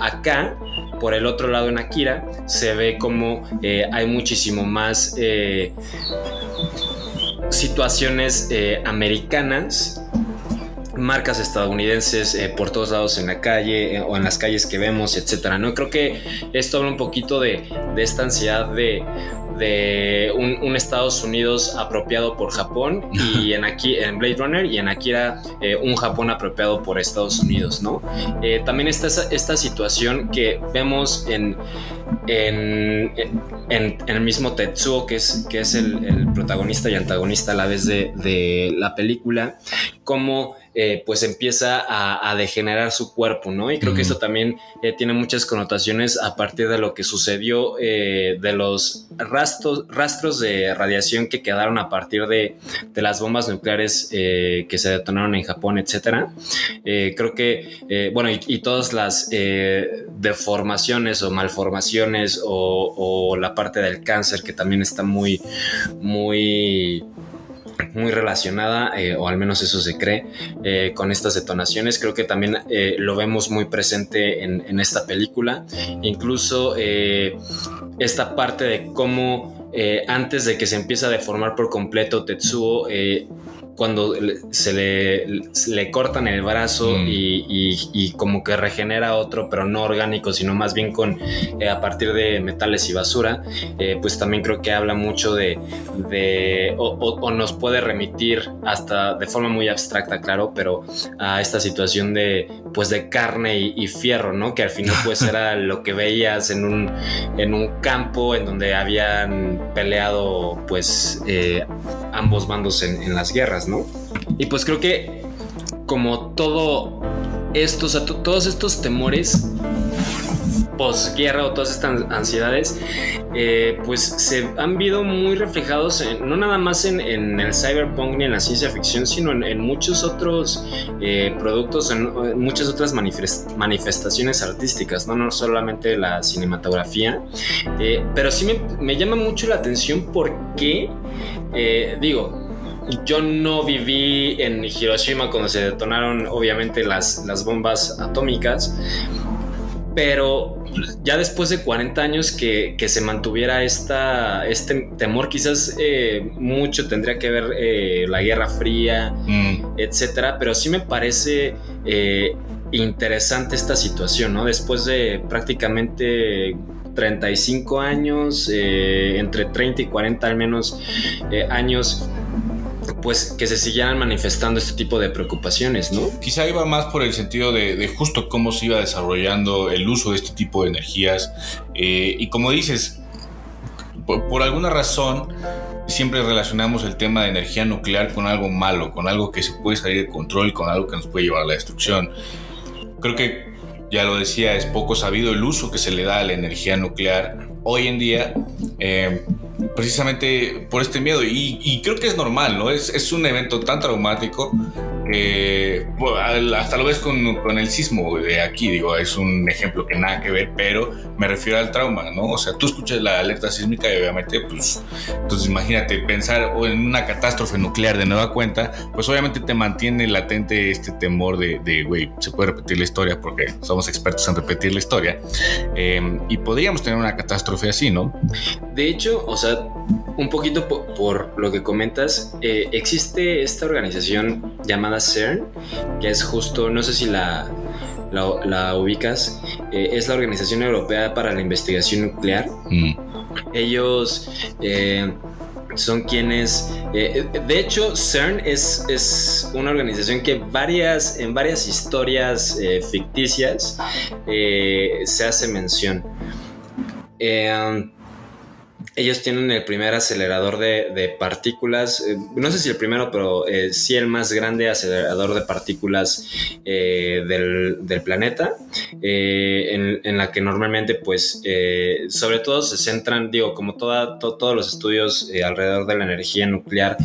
Acá por el otro lado en Akira se ve como hay muchísimo más situaciones eh, americanas marcas estadounidenses eh, por todos lados en la calle eh, o en las calles que vemos, etcétera. ¿no? Creo que esto habla un poquito de, de esta ansiedad de, de un, un Estados Unidos apropiado por Japón y en aquí en Blade Runner y en Akira eh, un Japón apropiado por Estados Unidos, ¿no? Eh, también está esa- esta situación que vemos en, en, en- en el mismo Tetsuo, que es, que es el, el protagonista y antagonista a la vez de, de la película, cómo eh, pues empieza a, a degenerar su cuerpo, ¿no? Y creo que esto también eh, tiene muchas connotaciones a partir de lo que sucedió eh, de los rastros, rastros de radiación que quedaron a partir de, de las bombas nucleares que se detonaron en Japón, etcétera. Creo que, bueno, y, y todas las deformaciones o malformaciones o, o la parte del cáncer que también está muy, muy muy relacionada, eh, o al menos eso se cree, eh, con estas detonaciones. Creo que también eh, lo vemos muy presente en, en esta película. Incluso esta parte de cómo antes de que se empiece a deformar por completo Tetsuo, cuando se le, se le cortan el brazo Mm. y, y- y como que regenera otro, pero no orgánico, sino más bien con eh, a partir de metales y basura, eh, pues también creo que habla mucho de, de o, o- o nos puede remitir hasta de forma muy abstracta, claro, pero a esta situación de pues de carne y, y fierro, ¿no? Que al final pues era lo que veías en un, en un campo en donde habían peleado pues eh, ambos bandos en, en las guerras, Y pues creo que como todo esto, o sea, to- todos estos temores posguerra o todas estas ansiedades, eh, pues se han visto muy reflejados no nada más en, el cyberpunk ni en la ciencia ficción, sino en, muchos otros eh, productos, en, muchas otras manifest- manifestaciones artísticas, ¿no? no solamente la cinematografía, Eh, pero sí me, llama mucho la atención porque, digo, yo no viví en Hiroshima cuando se detonaron obviamente las, las bombas atómicas, pero ya después de 40 años que, que se mantuviera esta, este temor, quizás eh, mucho tendría que ver eh, la Guerra Fría, Mm, etcétera, pero sí me parece eh, interesante esta situación, ¿no? Después de prácticamente 35 años, entre 30 y 40 al menos años, pues que se siguieran manifestando este tipo de preocupaciones, ¿no? Quizá iba más por el sentido de, justo cómo se iba desarrollando el uso de este tipo de energías. eh, y como dices, por, por alguna razón siempre relacionamos el tema de energía nuclear con algo malo, con algo que se puede salir de control, con algo que nos puede llevar a la destrucción. Creo que, ya lo decía, es poco sabido el uso que se le da a la energía nuclear hoy en día. eh, precisamente por este miedo y, creo que es normal, ¿no? Es, es un evento tan traumático que hasta lo ves con, el sismo de aquí, digo, es un ejemplo que nada que ver, pero me refiero al trauma, ¿no? O sea, tú escuchas la alerta sísmica y obviamente, pues, entonces imagínate pensar en una catástrofe nuclear de nueva cuenta, pues obviamente te mantiene latente este temor de, güey, se puede repetir la historia porque somos expertos en repetir la historia eh, y podríamos tener una catástrofe así, ¿no? De hecho, o sea, un poquito po- por, lo que comentas, eh, existe esta organización llamada CERN, que es justo, no sé si la, la, la ubicas, eh, es la Organización Europea para la Investigación Nuclear. Mm. Ellos eh, son quienes, eh, de hecho, CERN es, es una organización que varias, en varias historias eh, ficticias eh, se hace mención. Ellos tienen el primer acelerador de, partículas, eh, no sé si el primero, pero eh, sí el más grande acelerador de partículas eh, del, planeta, en, la que normalmente, pues, sobre todo se centran, digo, como todos los estudios alrededor de la energía nuclear,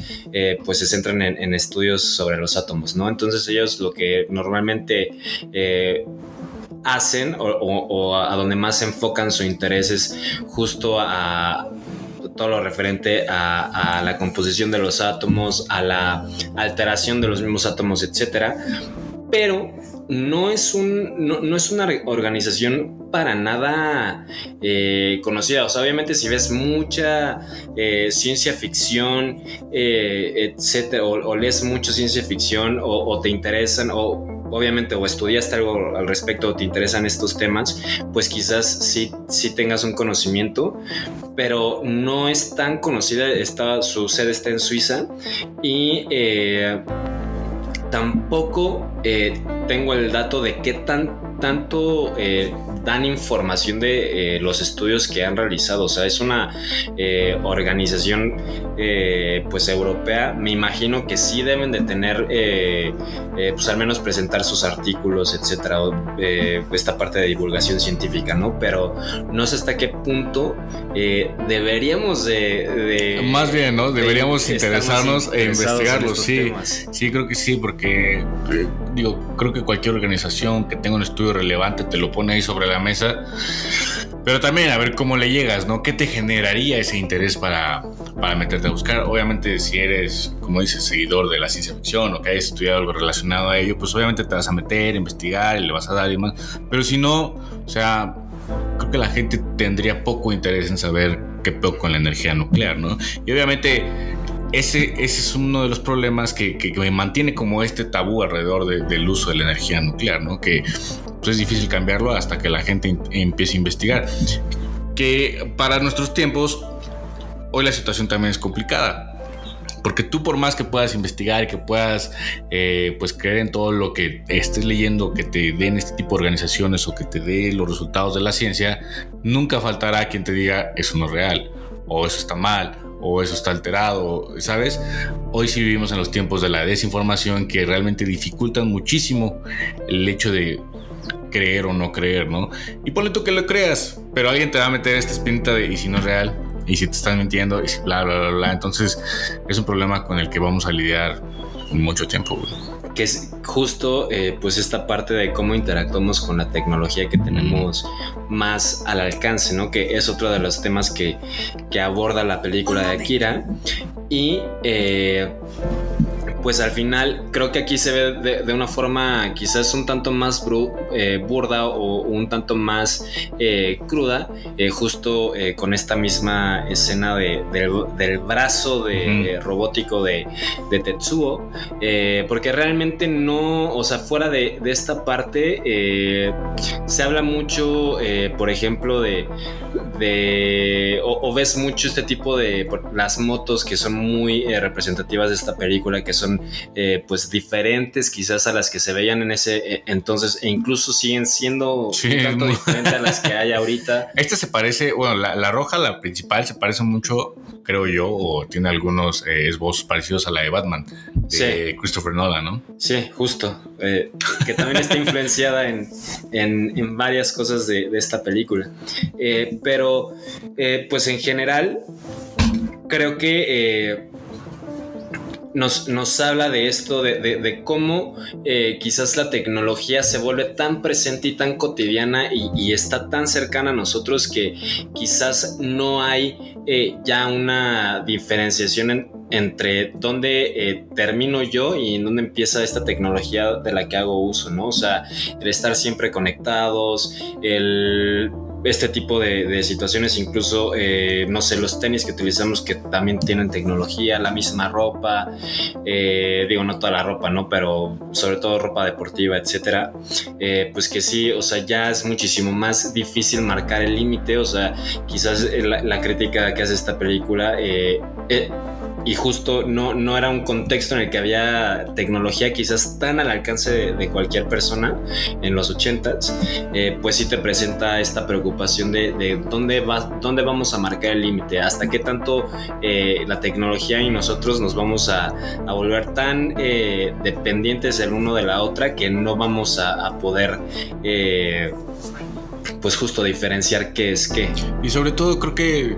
pues se centran en, en estudios sobre los átomos, ¿no? Entonces ellos lo que normalmente... hacen o, a donde más se enfocan su interés es justo a todo lo referente a, la composición de los átomos, a la alteración de los mismos átomos, etcétera. Pero no es, un, no, no es una organización para nada eh, conocida. O sea, obviamente si ves mucha eh, ciencia ficción, eh, etcétera, o, o, lees mucho ciencia ficción, o, o te interesan, o obviamente o estudiaste algo al respecto o te interesan estos temas, pues quizás sí, sí tengas un conocimiento, pero no es tan conocida, está, su sede está en Suiza y eh, tampoco eh, tengo el dato de qué tan, tanto eh, dan información de eh, los estudios que han realizado. O sea, es una eh, organización pues europea. Me imagino que sí deben de tener, pues al menos presentar sus artículos, etcétera, esta parte de divulgación científica, ¿no? Pero no sé hasta qué punto deberíamos de, de, Más bien, ¿no? Deberíamos de interesarnos e investigarlo, en estos sí. temas. Sí, creo que sí, porque digo, creo que cualquier organización que tenga un estudio relevante te lo pone ahí sobre la mesa. Pero también a ver cómo le llegas, ¿no? ¿Qué te generaría ese interés para, para meterte a buscar? Obviamente, si eres, como dices, seguidor de la ciencia ficción o que hayas estudiado algo relacionado a ello, pues obviamente te vas a meter, investigar y le vas a dar y más. Pero si no, o sea, creo que la gente tendría poco interés en saber qué peor con la energía nuclear, ¿no? Y obviamente ese, ese es uno de los problemas que, me mantiene como este tabú alrededor de, del uso de la energía nuclear, ¿no? Que pues, es difícil cambiarlo hasta que la gente in- empiece a investigar. Que para nuestros tiempos, hoy la situación también es complicada. Porque tú por más que puedas investigar que puedas eh, pues creer en todo lo que estés leyendo, que te den este tipo de organizaciones o que te dé los resultados de la ciencia, nunca faltará quien te diga eso no es real, o eso está mal, o eso está alterado, ¿sabes? Hoy sí vivimos en los tiempos de la desinformación que realmente dificultan muchísimo el hecho de creer o no creer, ¿no? Y ponle tú que lo creas, pero alguien te va a meter esta espinita de y si no es real, y si te están mintiendo, y si bla, bla, bla, bla. Entonces es un problema con el que vamos a lidiar mucho tiempo, güey. que es justo eh, pues esta parte de cómo interactuamos con la tecnología que tenemos más al alcance, ¿no? Que es otro de los temas que, que aborda la película de Akira. Y eh, pues al final creo que aquí se ve de, de una forma quizás un tanto más bru- eh, burda o un tanto más eh, cruda, eh, justo con esta misma escena de- del, del brazo de, robótico de, Tetsuo, porque realmente no, o sea, fuera de, esta parte, se habla mucho, por ejemplo, de, o, o ves mucho este tipo de, las motos que son muy representativas de esta película, que son eh, pues diferentes quizás a las que se veían en ese eh, entonces, e incluso siguen siendo Sí, un tanto muy- diferentes a las que hay ahorita. Esta se parece, bueno, la, la roja, la principal, se parece mucho, creo yo, o tiene algunos eh, esbozos parecidos a la de Batman, de Sí. Christopher Nolan, ¿no? Sí, justo. que también está influenciada en, en- en varias cosas de, de esta película. Pero, pues en general, creo que eh, nos, nos habla de esto, de, de- de cómo eh, quizás la tecnología se vuelve tan presente y tan cotidiana y, está tan cercana a nosotros que quizás no hay eh, ya una diferenciación en- entre dónde eh, termino yo y en dónde empieza esta tecnología de la que hago uso, ¿no? O sea, el estar siempre conectados, el este tipo de, de situaciones, incluso, eh, no sé, los tenis que utilizamos que también tienen tecnología, la misma ropa, eh, digo, no toda la ropa, ¿no? Pero sobre todo ropa deportiva, etcétera, eh, pues que sí, o sea, ya es muchísimo más difícil marcar el límite, o sea, quizás la, crítica que hace esta película, y justo no, no era un contexto en el que había tecnología quizás tan al alcance de, cualquier persona en los ochentas, eh, pues sí te presenta esta preocupación de, de dónde, va, dónde vamos a marcar el límite, hasta qué tanto eh, la tecnología y nosotros nos vamos a, a volver tan eh, dependientes el uno de la otra que no vamos a, a poder... pues justo diferenciar qué es qué. Y sobre todo creo que eh,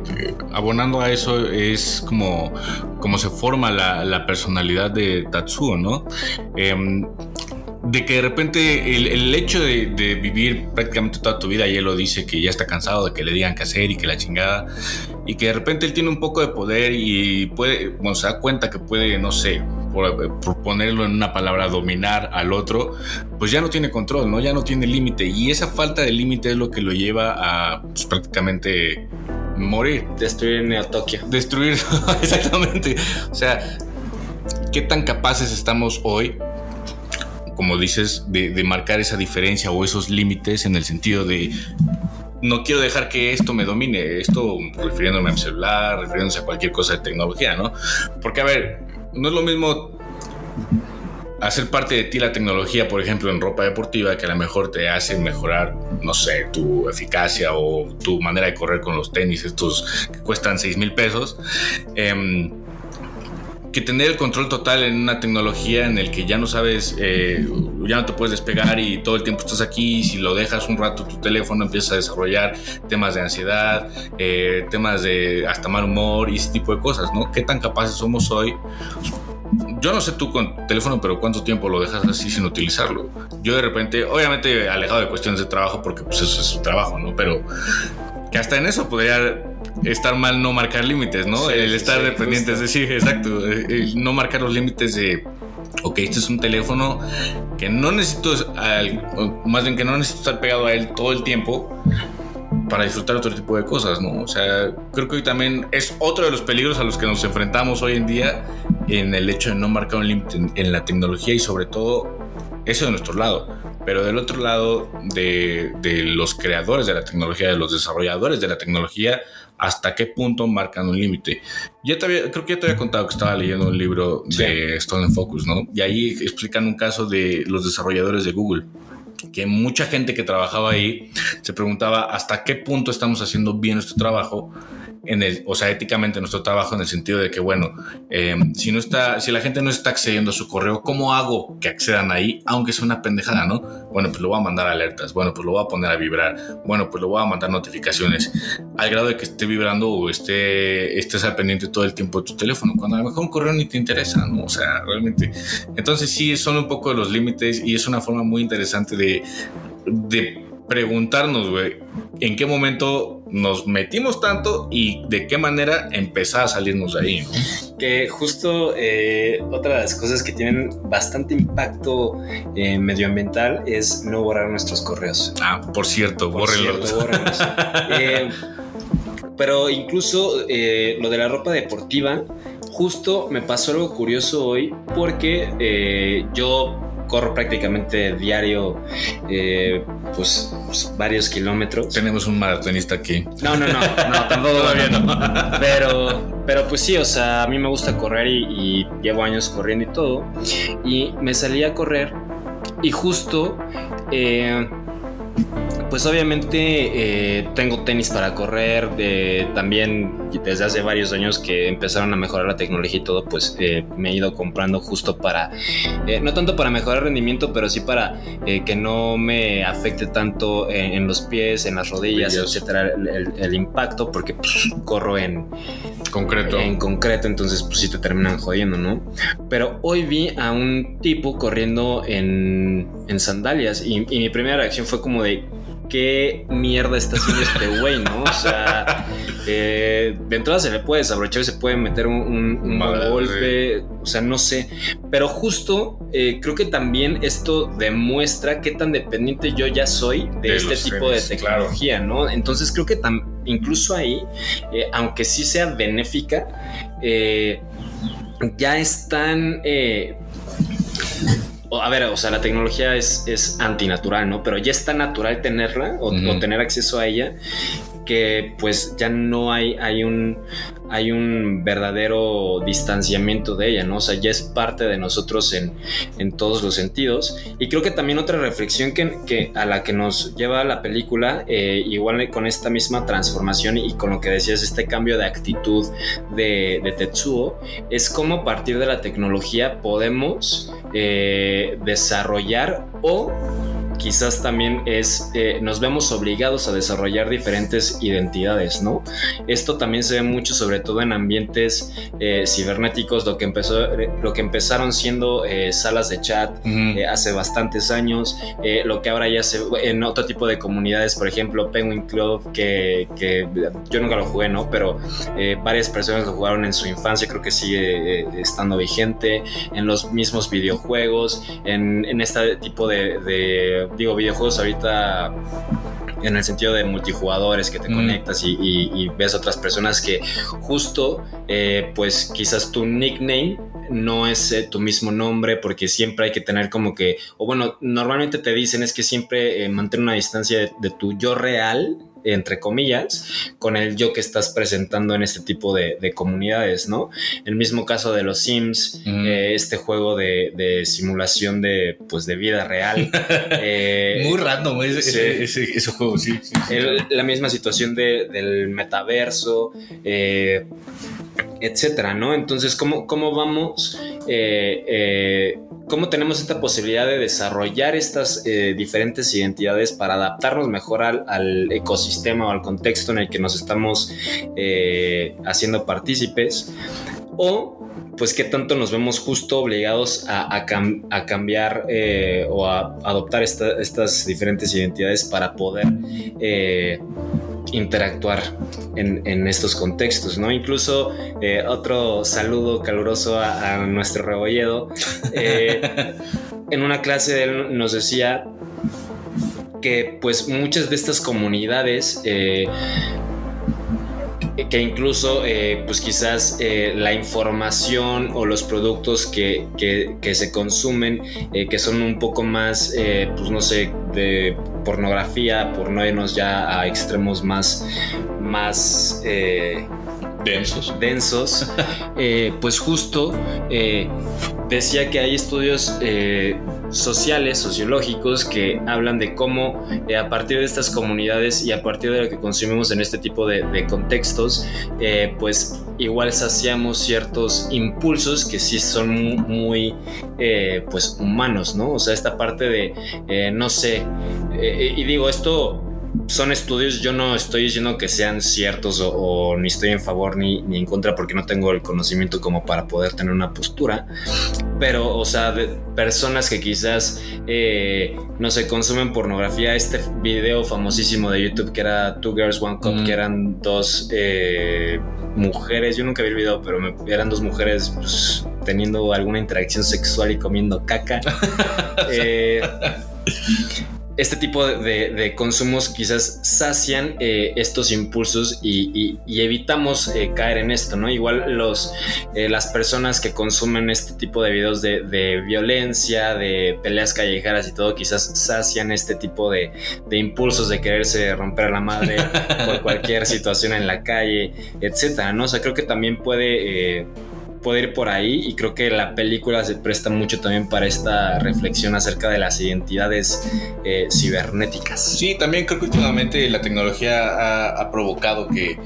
abonando a eso es como, como se forma la, la personalidad de Tatsuo, ¿no? Em, de que de repente el, el hecho de, de vivir prácticamente toda tu vida, y él lo dice, que ya está cansado de que le digan qué hacer y que la chingada, y que de repente él tiene un poco de poder y puede, bueno, se da cuenta que puede, no sé, por, por ponerlo en una palabra, dominar al otro, pues ya no tiene control, ¿no? Ya no tiene límite. Y esa falta de límite es lo que lo lleva a pues, prácticamente morir. Destruir Neo Tokio. Destruir, exactamente. O sea, ¿qué tan capaces estamos hoy, como dices, de, de marcar esa diferencia o esos límites en el sentido de no quiero dejar que esto me domine, esto refiriéndome a mi celular, refiriéndose a cualquier cosa de tecnología, ¿no? Porque, a ver, no es lo mismo hacer parte de ti la tecnología, por ejemplo, en ropa deportiva, que a lo mejor te hace mejorar, no sé, tu eficacia o tu manera de correr con los tenis, estos que cuestan 6 mil pesos. em, que tener el control total en una tecnología en el que ya no sabes, eh, ya no te puedes despegar y todo el tiempo estás aquí. Y si lo dejas un rato, tu teléfono empieza a desarrollar temas de ansiedad, eh, temas de hasta mal humor y ese tipo de cosas, ¿no? ¿Qué tan capaces somos hoy? Yo no sé tú con teléfono, pero cuánto tiempo lo dejas así sin utilizarlo. Yo de repente, obviamente alejado de cuestiones de trabajo, porque pues eso es su trabajo, ¿no? Pero que hasta en eso podría estar mal no marcar límites, ¿no? Sí, el estar sí, dependiente, es justo. decir, exacto, el- el no marcar los límites de, ok, este es un teléfono que no necesito, al- más bien que no necesito estar pegado a él todo el tiempo para disfrutar otro tipo de cosas, ¿no? O sea, creo que hoy también es otro de los peligros a los que nos enfrentamos hoy en día en el hecho de no marcar un límite en la tecnología y sobre todo eso de nuestro lado. Pero del otro lado de, de los creadores de la tecnología, de los desarrolladores de la tecnología, hasta qué punto marcan un límite. Te había- creo que ya te había contado que estaba leyendo un libro de Stolen Focus, ¿no? Y ahí explican un caso de los desarrolladores de Google que mucha gente que trabajaba ahí se preguntaba hasta qué punto estamos haciendo bien nuestro trabajo en el, o sea, éticamente nuestro trabajo en el sentido de que, bueno, eh, si no está, si la gente no está accediendo a su correo, ¿cómo hago que accedan ahí? Aunque sea una pendejada, ¿no? Bueno, pues lo voy a mandar alertas, bueno, pues lo voy a poner a vibrar, bueno, pues lo voy a mandar notificaciones, al grado de que esté vibrando o esté, estés al pendiente todo el tiempo de tu teléfono, cuando a lo mejor un correo ni te interesa, ¿no? O sea, realmente. Entonces sí, son un poco de los límites y es una forma muy interesante de, de preguntarnos, güey, en qué momento nos metimos tanto y de qué manera empezar a salirnos de ahí, ¿no? Que justo eh, otra de las cosas que tienen bastante impacto eh, medioambiental es no borrar nuestros correos. Ah, por cierto, Por bórrenlos. cierto, bórrenlos. Eh, pero incluso lo de la ropa deportiva, justo me pasó algo curioso hoy porque yo corro prácticamente diario, eh, pues, pues, varios kilómetros. Tenemos un maratonista aquí. No, no, no, no, tampoco. Todavía no. Pero, pero pues sí, o sea, a mí me gusta correr y, y llevo años corriendo y todo. Y me salí a correr y justo, eh, pues obviamente eh, tengo tenis para correr. eh, también desde hace varios años que empezaron a mejorar la tecnología y todo, pues eh, me he ido comprando justo para, no tanto para mejorar rendimiento, pero sí para que no me afecte tanto en, en los pies, en las rodillas, Rodillas. etcétera, el, el- el impacto, porque pues, corro en, Concreto. en concreto, entonces pues sí te terminan jodiendo, ¿no? Pero hoy vi a un tipo corriendo en, en sandalias y, y mi primera reacción fue como de qué mierda está haciendo este güey, ¿no? O sea, eh, de entrada se le puede desabrochar y se puede meter un, un- un Madre, buen golpe, o sea, no sé. Pero justo eh, creo que también esto demuestra qué tan dependiente yo ya soy de, De este tipo de claro. tecnología, ¿no? Entonces creo que tam- incluso ahí eh, aunque sí sea benéfica, ya están... a ver, o sea, la tecnología es, es antinatural, ¿no? Pero ya es tan natural tenerla o tener acceso a ella que pues ya no hay, hay un hay un verdadero distanciamiento de ella, ¿no? O sea, ya es parte de nosotros en, en todos los sentidos. Y creo que también otra reflexión que, que a la que nos lleva la película, eh, igual con esta misma transformación y con lo que decías, este cambio de actitud de, de Tetsuo, es cómo a partir de la tecnología podemos eh, desarrollar o quizás también es, eh, nos vemos obligados a desarrollar diferentes identidades, ¿no? Esto también se ve mucho, sobre todo en ambientes eh, cibernéticos, lo que, empezó, lo que empezaron siendo eh, salas de chat Ujú. eh, hace bastantes años, eh, lo que ahora ya se en otro tipo de comunidades, por ejemplo, Penguin Club, que, que yo nunca lo jugué, ¿no? Pero eh, varias personas lo jugaron en su infancia, creo que sigue eh, estando vigente, en los mismos videojuegos, en, en este tipo de, de, digo, videojuegos ahorita en el sentido de multijugadores que te Mm. conectas y, y- y ves otras personas que justo eh, pues quizás tu nickname no es eh, tu mismo nombre porque siempre hay que tener como que o bueno normalmente te dicen es que siempre eh, mantén una distancia de, de tu yo real entre comillas, con el yo que estás presentando en este tipo de, de comunidades, ¿no? El mismo caso de los Sims, Mm. eh, este juego de, de simulación de, pues, de vida real. eh, Muy random ese, sí. ese, ese- ese juego, sí. sí, sí. el- la misma situación de- del metaverso, eh, etcétera, ¿no? Entonces, ¿cómo, cómo vamos? eh, eh, ¿Cómo tenemos esta posibilidad de desarrollar estas eh, diferentes identidades para adaptarnos mejor al, al ecosistema o al contexto en el que nos estamos haciendo partícipes? O pues qué tanto nos vemos justo obligados a, a cam- a cambiar o a adoptar esta- estas diferentes identidades para poder interactuar en, en estos contextos, ¿no? Incluso eh, otro saludo caluroso a, a nuestro rebolledo. eh, en una clase él nos decía que pues muchas de estas comunidades eh, que incluso eh, pues quizás eh, la información o los productos que, que- que se consumen eh, que son un poco más pues no sé de pornografía por no irnos ya a extremos más más Densos. densos, pues justo decía que hay estudios sociales, sociológicos, que hablan de cómo eh, a partir de estas comunidades y a partir de lo que consumimos en este tipo de, contextos, eh, pues igual saciamos ciertos impulsos que sí son mu- muy, eh, pues humanos, ¿no? O sea, esta parte de, no sé, y digo, esto son estudios, yo no estoy diciendo que sean ciertos o, o ni estoy en favor ni, ni en contra porque no tengo el conocimiento como para poder tener una postura, pero, o sea, de personas que quizás, eh, no sé, consumen pornografía, este video famosísimo de YouTube que era Two Girls, One Cup, Mm. que eran dos eh, mujeres, yo nunca vi el video, pero me- eran dos mujeres pues, teniendo alguna interacción sexual y comiendo caca. Eh, este tipo de, de- consumos quizás sacian eh, estos impulsos y, y- y evitamos eh, caer en esto, ¿no? Igual los, eh, las personas que consumen este tipo de videos de, de violencia, de peleas callejeras y todo, quizás sacian este tipo de, de impulsos de quererse romper la madre por cualquier situación en la calle, etcétera, ¿no? O sea, creo que también puede... puede ir por ahí y creo que la película se presta mucho también para esta reflexión acerca de las identidades eh, cibernéticas. Sí, también creo que últimamente la tecnología ha, provocado que,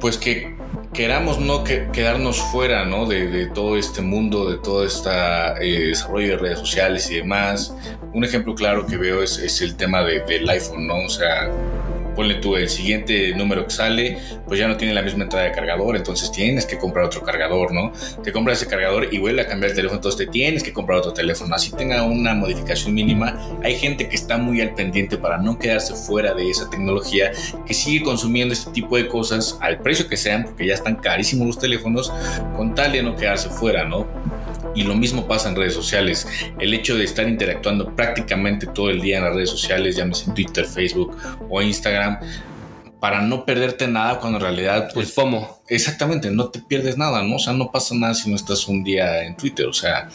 pues que queramos no que, quedarnos fuera, ¿no? De, todo este mundo, de todo este desarrollo de redes sociales y demás. Un ejemplo claro que veo es, el tema de- del iPhone, ¿no? O sea, ponle tú el siguiente número que sale, pues ya no tiene la misma entrada de cargador, entonces tienes que comprar otro cargador, ¿no? Te compras ese cargador y vuelve a cambiar el teléfono, entonces te tienes que comprar otro teléfono. Así tenga una modificación mínima, hay gente que está muy al pendiente para no quedarse fuera de esa tecnología, que sigue consumiendo este tipo de cosas al precio que sean, porque ya están carísimos los teléfonos, con tal de no quedarse fuera, ¿no? Y lo mismo pasa en redes sociales. El hecho de estar interactuando prácticamente todo el día en las redes sociales, llámese Twitter, Facebook o Instagram, para no perderte nada cuando en realidad, El pues FOMO. exactamente, no te pierdes nada, ¿no? O sea, no pasa nada si no estás un día en Twitter, o sea,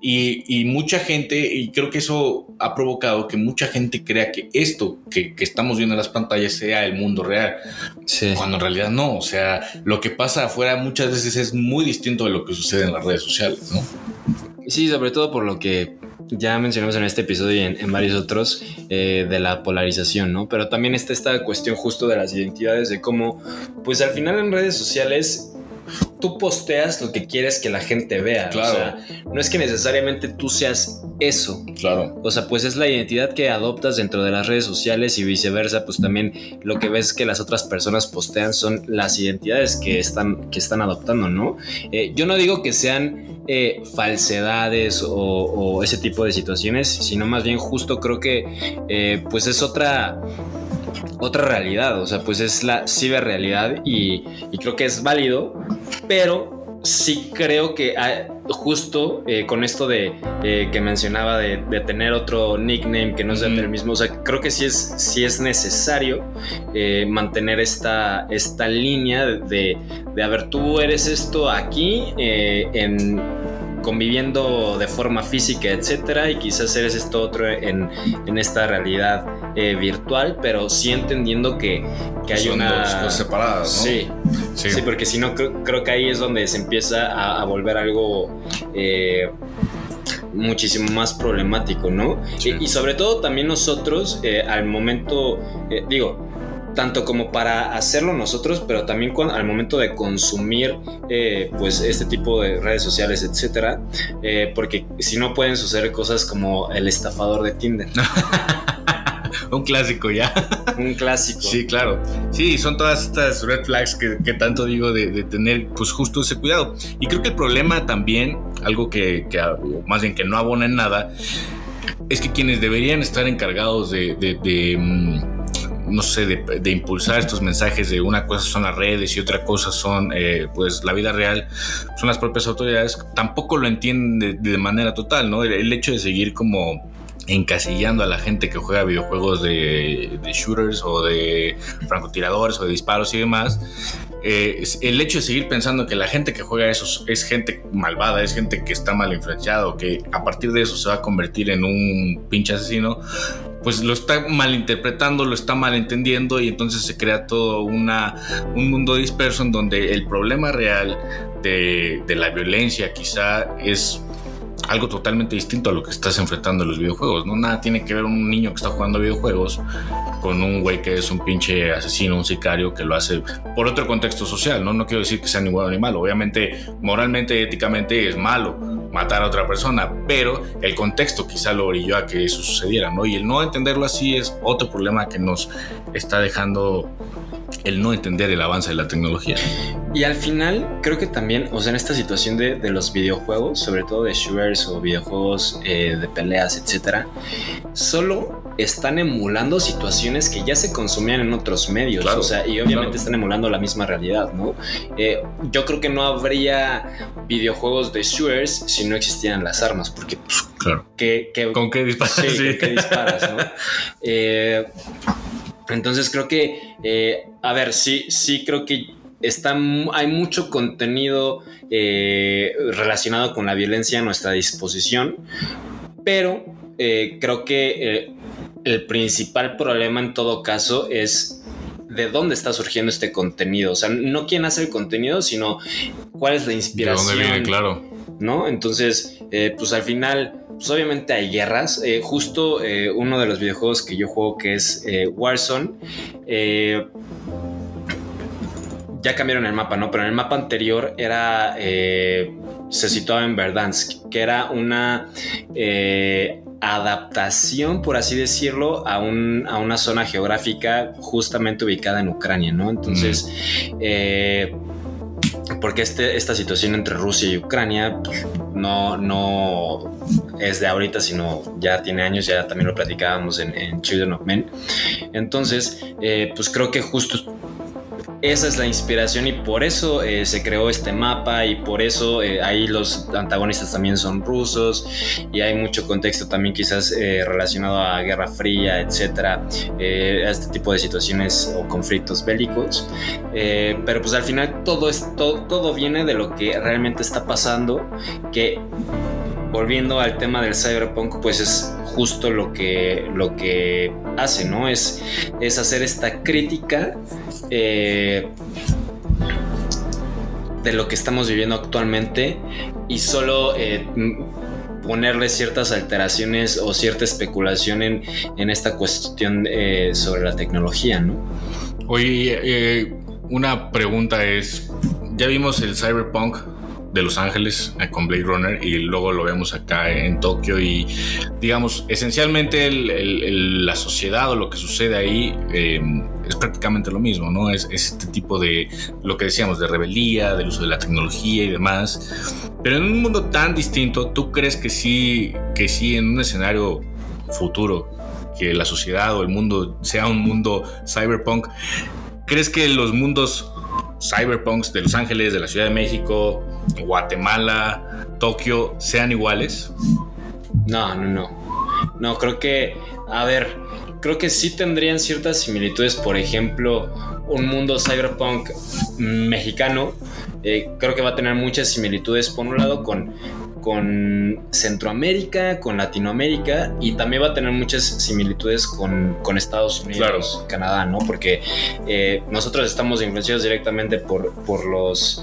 y, y mucha gente, y creo que eso ha provocado que mucha gente crea que esto que, que estamos viendo en las pantallas sea el mundo real, Sí. cuando en realidad no, o sea, lo que pasa afuera muchas veces es muy distinto de lo que sucede en las redes sociales, ¿no? Sí, sobre todo por lo que ya mencionamos en este episodio y en, varios otros eh, de la polarización, ¿no? Pero también está esta cuestión justo de las identidades, de cómo, pues al final en redes sociales tú posteas lo que quieres que la gente vea. Claro. O sea, no es que necesariamente tú seas eso. Claro. O sea, pues es la identidad que adoptas dentro de las redes sociales y viceversa, pues también lo que ves que las otras personas postean son las identidades que están, que están adoptando, ¿no? Eh, yo no digo que sean eh, falsedades o, o ese tipo de situaciones, sino más bien justo creo que eh, pues es otra otra realidad, o sea, pues es la ciberrealidad y, y creo que es válido, pero sí creo que hay- justo eh, con esto de eh, que mencionaba de, de tener otro nickname que no sea el mismo, o sea, creo que sí es, sí es necesario eh, mantener esta, esta línea de, de, a ver, tú eres esto aquí en conviviendo de forma física, etcétera, y quizás eres esto otro en, en esta realidad eh, virtual, pero sí entendiendo que, que hay Son una dos cosas separadas, ¿no? Sí, Sí. sí, porque si no, creo, creo que ahí es donde se empieza a, a volver algo eh, muchísimo más problemático, ¿no? Sí. Y, y sobre todo también nosotros, eh, al momento, eh, digo, tanto como para hacerlo nosotros, pero también al momento de consumir eh, pues este tipo de redes sociales, etcétera, eh, porque si no pueden suceder cosas como el estafador de Tinder, Un clásico ya. un clásico. Sí, claro. Sí, son todas estas red flags que, que tanto digo de, de tener pues justo ese cuidado. Y creo que el problema también, algo que, más bien que no abona en nada, es que quienes deberían estar encargados de, de- de, mm, no sé, de, impulsar estos mensajes de una cosa son las redes y otra cosa son eh, pues la vida real, son las propias autoridades, tampoco lo entienden de, manera total, ¿no? El, hecho de seguir como encasillando a la gente que juega videojuegos de, shooters o de francotiradores o de disparos y demás, eh, el hecho de seguir pensando que la gente que juega eso es gente malvada, es gente que está mal influenciada o que a partir de eso se va a convertir en un pinche asesino, pues lo está malinterpretando, lo está malentendiendo y entonces se crea todo una, un mundo disperso en donde el problema real de, de la violencia quizá es algo totalmente distinto a lo que estás enfrentando en los videojuegos, ¿no? Nada tiene que ver un niño que está jugando videojuegos con un güey que es un pinche asesino, un sicario que lo hace por otro contexto social, ¿no? No quiero decir que sea ni bueno ni malo. Obviamente, moralmente, éticamente es malo matar a otra persona, pero el contexto quizá lo orilló a que eso sucediera, ¿no? Y el no entenderlo así es otro problema que nos está dejando el no entender el avance de la tecnología. Y al final, creo que también, o sea, en esta situación de, de los videojuegos, sobre todo de shooters o videojuegos eh, de peleas, etcétera, solo están emulando situaciones que ya se consumían en otros medios. Claro, o sea, y obviamente claro. están emulando la misma realidad, ¿no? Eh, yo creo que no habría videojuegos de shooters si no existieran las armas, porque pues, Claro. ¿qué, qué- ¿Con qué disparas? Sí, Sí. ¿con qué disparas, ¿no? Eh, entonces creo que, eh, a ver, sí, sí creo que está, hay mucho contenido eh, relacionado con la violencia a nuestra disposición, pero eh, creo que eh, el principal problema en todo caso es de dónde está surgiendo este contenido. O sea, no quién hace el contenido, sino cuál es la ¿De inspiración. dónde viene? Claro. ¿no? Entonces, eh, pues al final, pues obviamente hay guerras. Eh, justo eh, uno de los videojuegos que yo juego, que es Warzone, ya cambiaron el mapa, ¿no? Pero en el mapa anterior era. eh, se situaba en Verdansk, que era una eh, adaptación, por así decirlo, a, un- a una zona geográfica justamente ubicada en Ucrania, ¿no? Entonces, eh, porque este, esta situación entre Rusia y Ucrania pues, no, no es de ahorita, sino ya tiene años, ya también lo platicábamos en, en Children of Men. Entonces, eh, pues creo que justo esa es la inspiración y por eso eh, se creó este mapa y por eso eh, ahí los antagonistas también son rusos y hay mucho contexto también quizás eh, relacionado a Guerra Fría, etcétera, eh, a este tipo de situaciones o conflictos bélicos. Pero pues al final todo, es, todo, todo viene de lo que realmente está pasando, que volviendo al tema del cyberpunk, pues es justo lo que, lo que hace, ¿no? Es, es hacer esta crítica eh, de lo que estamos viviendo actualmente y solo eh, ponerle ciertas alteraciones o cierta especulación en, en esta cuestión eh, sobre la tecnología, ¿no? Oye, una pregunta es, ya vimos el cyberpunk, de Los Ángeles eh, con Blade Runner y luego lo vemos acá en Tokio y digamos esencialmente la sociedad o lo que sucede ahí eh, es prácticamente lo mismo, ¿no? Es, es este tipo de lo que decíamos de rebeldía, del uso de la tecnología y demás. Pero en un mundo tan distinto, ¿tú crees que sí, que sí en un escenario futuro, que la sociedad o el mundo sea un mundo cyberpunk, ¿crees que los mundos cyberpunks de Los Ángeles, de la Ciudad de México, Guatemala, Tokio sean iguales? No, no, no. No, creo que, a ver, creo que sí tendrían ciertas similitudes. Por ejemplo, un mundo cyberpunk mexicano, eh, creo que va a tener muchas similitudes, por un lado, con, con Centroamérica, con Latinoamérica, y también va a tener muchas similitudes con, con Estados Unidos, Canadá, ¿no? Porque eh, nosotros estamos influenciados directamente por, por los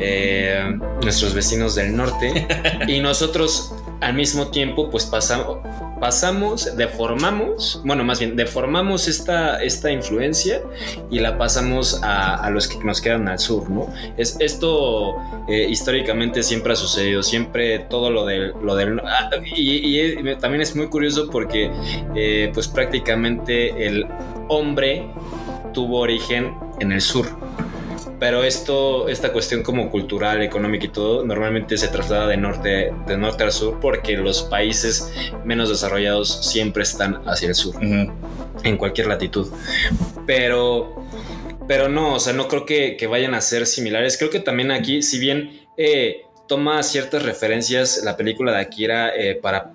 eh, nuestros vecinos del norte y nosotros al mismo tiempo pues pasamos pasamos deformamos bueno más bien deformamos esta esta influencia y la pasamos a, a los que nos quedan al sur no es esto eh, históricamente siempre ha sucedido siempre todo lo del lo del ah, y, también es muy curioso porque eh, pues prácticamente el hombre tuvo origen en el sur pero esto, esta cuestión como cultural, económica y todo, normalmente se traslada de norte, de norte al sur porque los países menos desarrollados siempre están hacia el sur, en cualquier latitud. Pero, pero no, o sea, no creo que, que vayan a ser similares. Creo que también aquí, si bien eh, toma ciertas referencias la película de Akira eh, para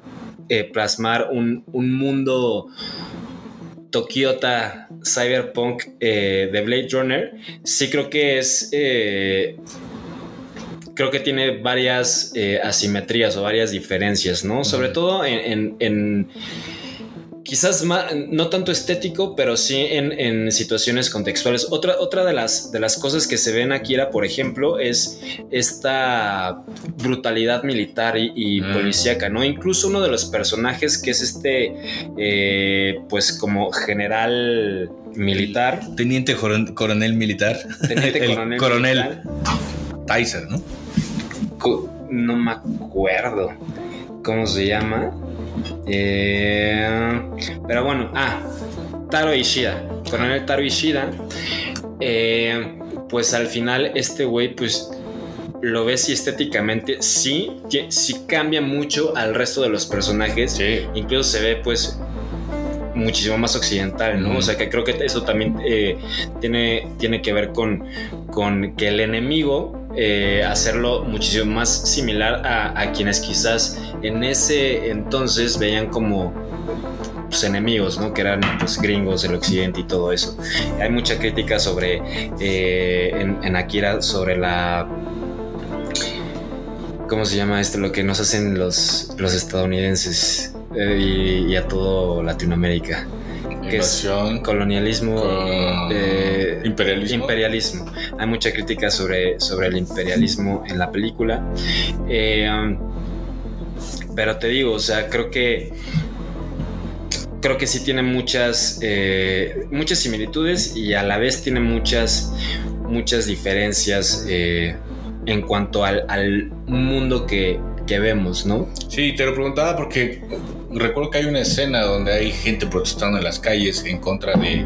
eh, plasmar un, un mundo Tokiota Cyberpunk eh, de Blade Runner, sí creo que es. eh, creo que tiene varias eh, asimetrías o varias diferencias, ¿no? Sobre todo en. en- en quizás ma- no tanto estético, pero sí en, en situaciones contextuales. Otra, otra de, las, de las cosas que se ven aquí, por ejemplo, es esta brutalidad militar y, y Mm. policíaca, ¿no? Incluso uno de los personajes que es este, eh, pues como general militar, Teniente coron- coronel militar. teniente El coronel. coronel. militar, Tyser, ¿no? co- no me acuerdo cómo se llama. Eh, pero bueno, ah, Taro Ishida. Coronel Taro Ishida. eh, pues al final este güey, pues lo ves y estéticamente sí, ti- sí cambia mucho al resto de los personajes. Sí. Incluso se ve pues muchísimo más occidental, ¿no? O sea que creo que eso también eh, tiene, tiene que ver con, con que el enemigo eh, hacerlo muchísimo más similar a, quienes quizás en ese entonces veían como pues, enemigos, ¿no? Que eran pues gringos del occidente y todo eso. Hay mucha crítica sobre eh, en, en Akira sobre la ¿cómo se llama esto? Lo que nos hacen los, los estadounidenses eh, y, y a todo Latinoamérica. Que es colonialismo, con eh, imperialismo. imperialismo. Hay mucha crítica sobre, sobre el imperialismo en la película. Eh, um, pero te digo, o sea, creo que creo que sí tiene muchas eh, muchas similitudes y a la vez tiene muchas muchas diferencias eh, en cuanto al, al mundo que, que vemos, ¿no? Sí, te lo preguntaba porque recuerdo que hay una escena donde hay gente protestando en las calles en contra de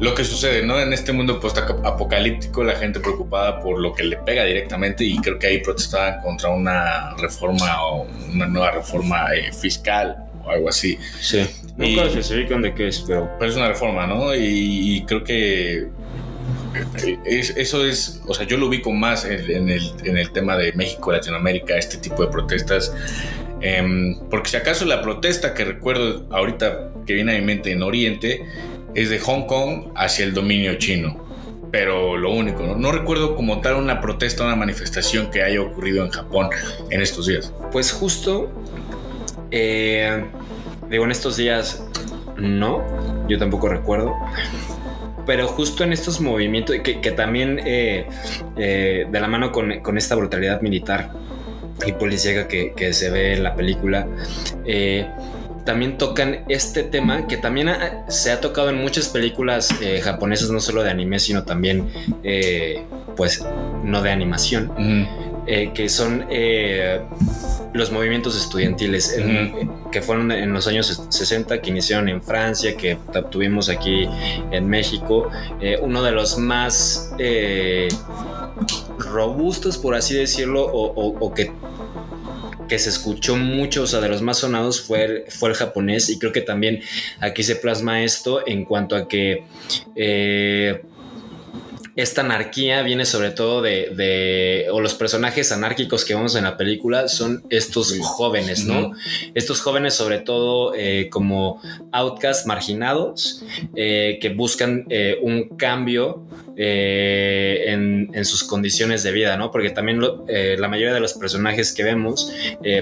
lo que sucede, ¿no? En este mundo post-apocalíptico, la gente preocupada por lo que le pega directamente y creo que ahí protestaban contra una reforma o una nueva reforma eh, fiscal o algo así. Sí. Y- Nunca especifican de qué es, pero Pero es una reforma, ¿no? Y, y creo que es- eso es, o sea, yo lo ubico más en, en el, en el tema de México, Latinoamérica, este tipo de protestas. Em, porque si acaso la protesta que recuerdo ahorita que viene a mi mente en Oriente es de Hong Kong hacia el dominio chino. Pero lo único, ¿no? No recuerdo como tal una protesta, una manifestación que haya ocurrido en Japón en estos días. Pues justo, eh, digo, en estos días no, yo tampoco recuerdo, pero justo en estos movimientos, que, que también eh, eh, de la mano con, con esta brutalidad militar y policíaca que, que se ve en la película, eh, también tocan este tema que también ha- se ha tocado en muchas películas eh, japonesas, no solo de anime, sino también, eh, pues, no de animación. Que son los movimientos estudiantiles, en- que fueron en los años 60, que iniciaron en Francia, que tuvimos aquí en México. Uno de los más robustos, por así decirlo, o, que que se escuchó mucho, o sea, de los más sonados fue el, fue el japonés y creo que también aquí se plasma esto en cuanto a que eh, esta anarquía viene sobre todo de, de- o los personajes anárquicos que vemos en la película son estos jóvenes, ¿no? Estos jóvenes sobre todo eh, como outcasts marginados eh, que buscan eh, un cambio en, en sus condiciones de vida, ¿no? Porque también lo- la mayoría de los personajes que vemos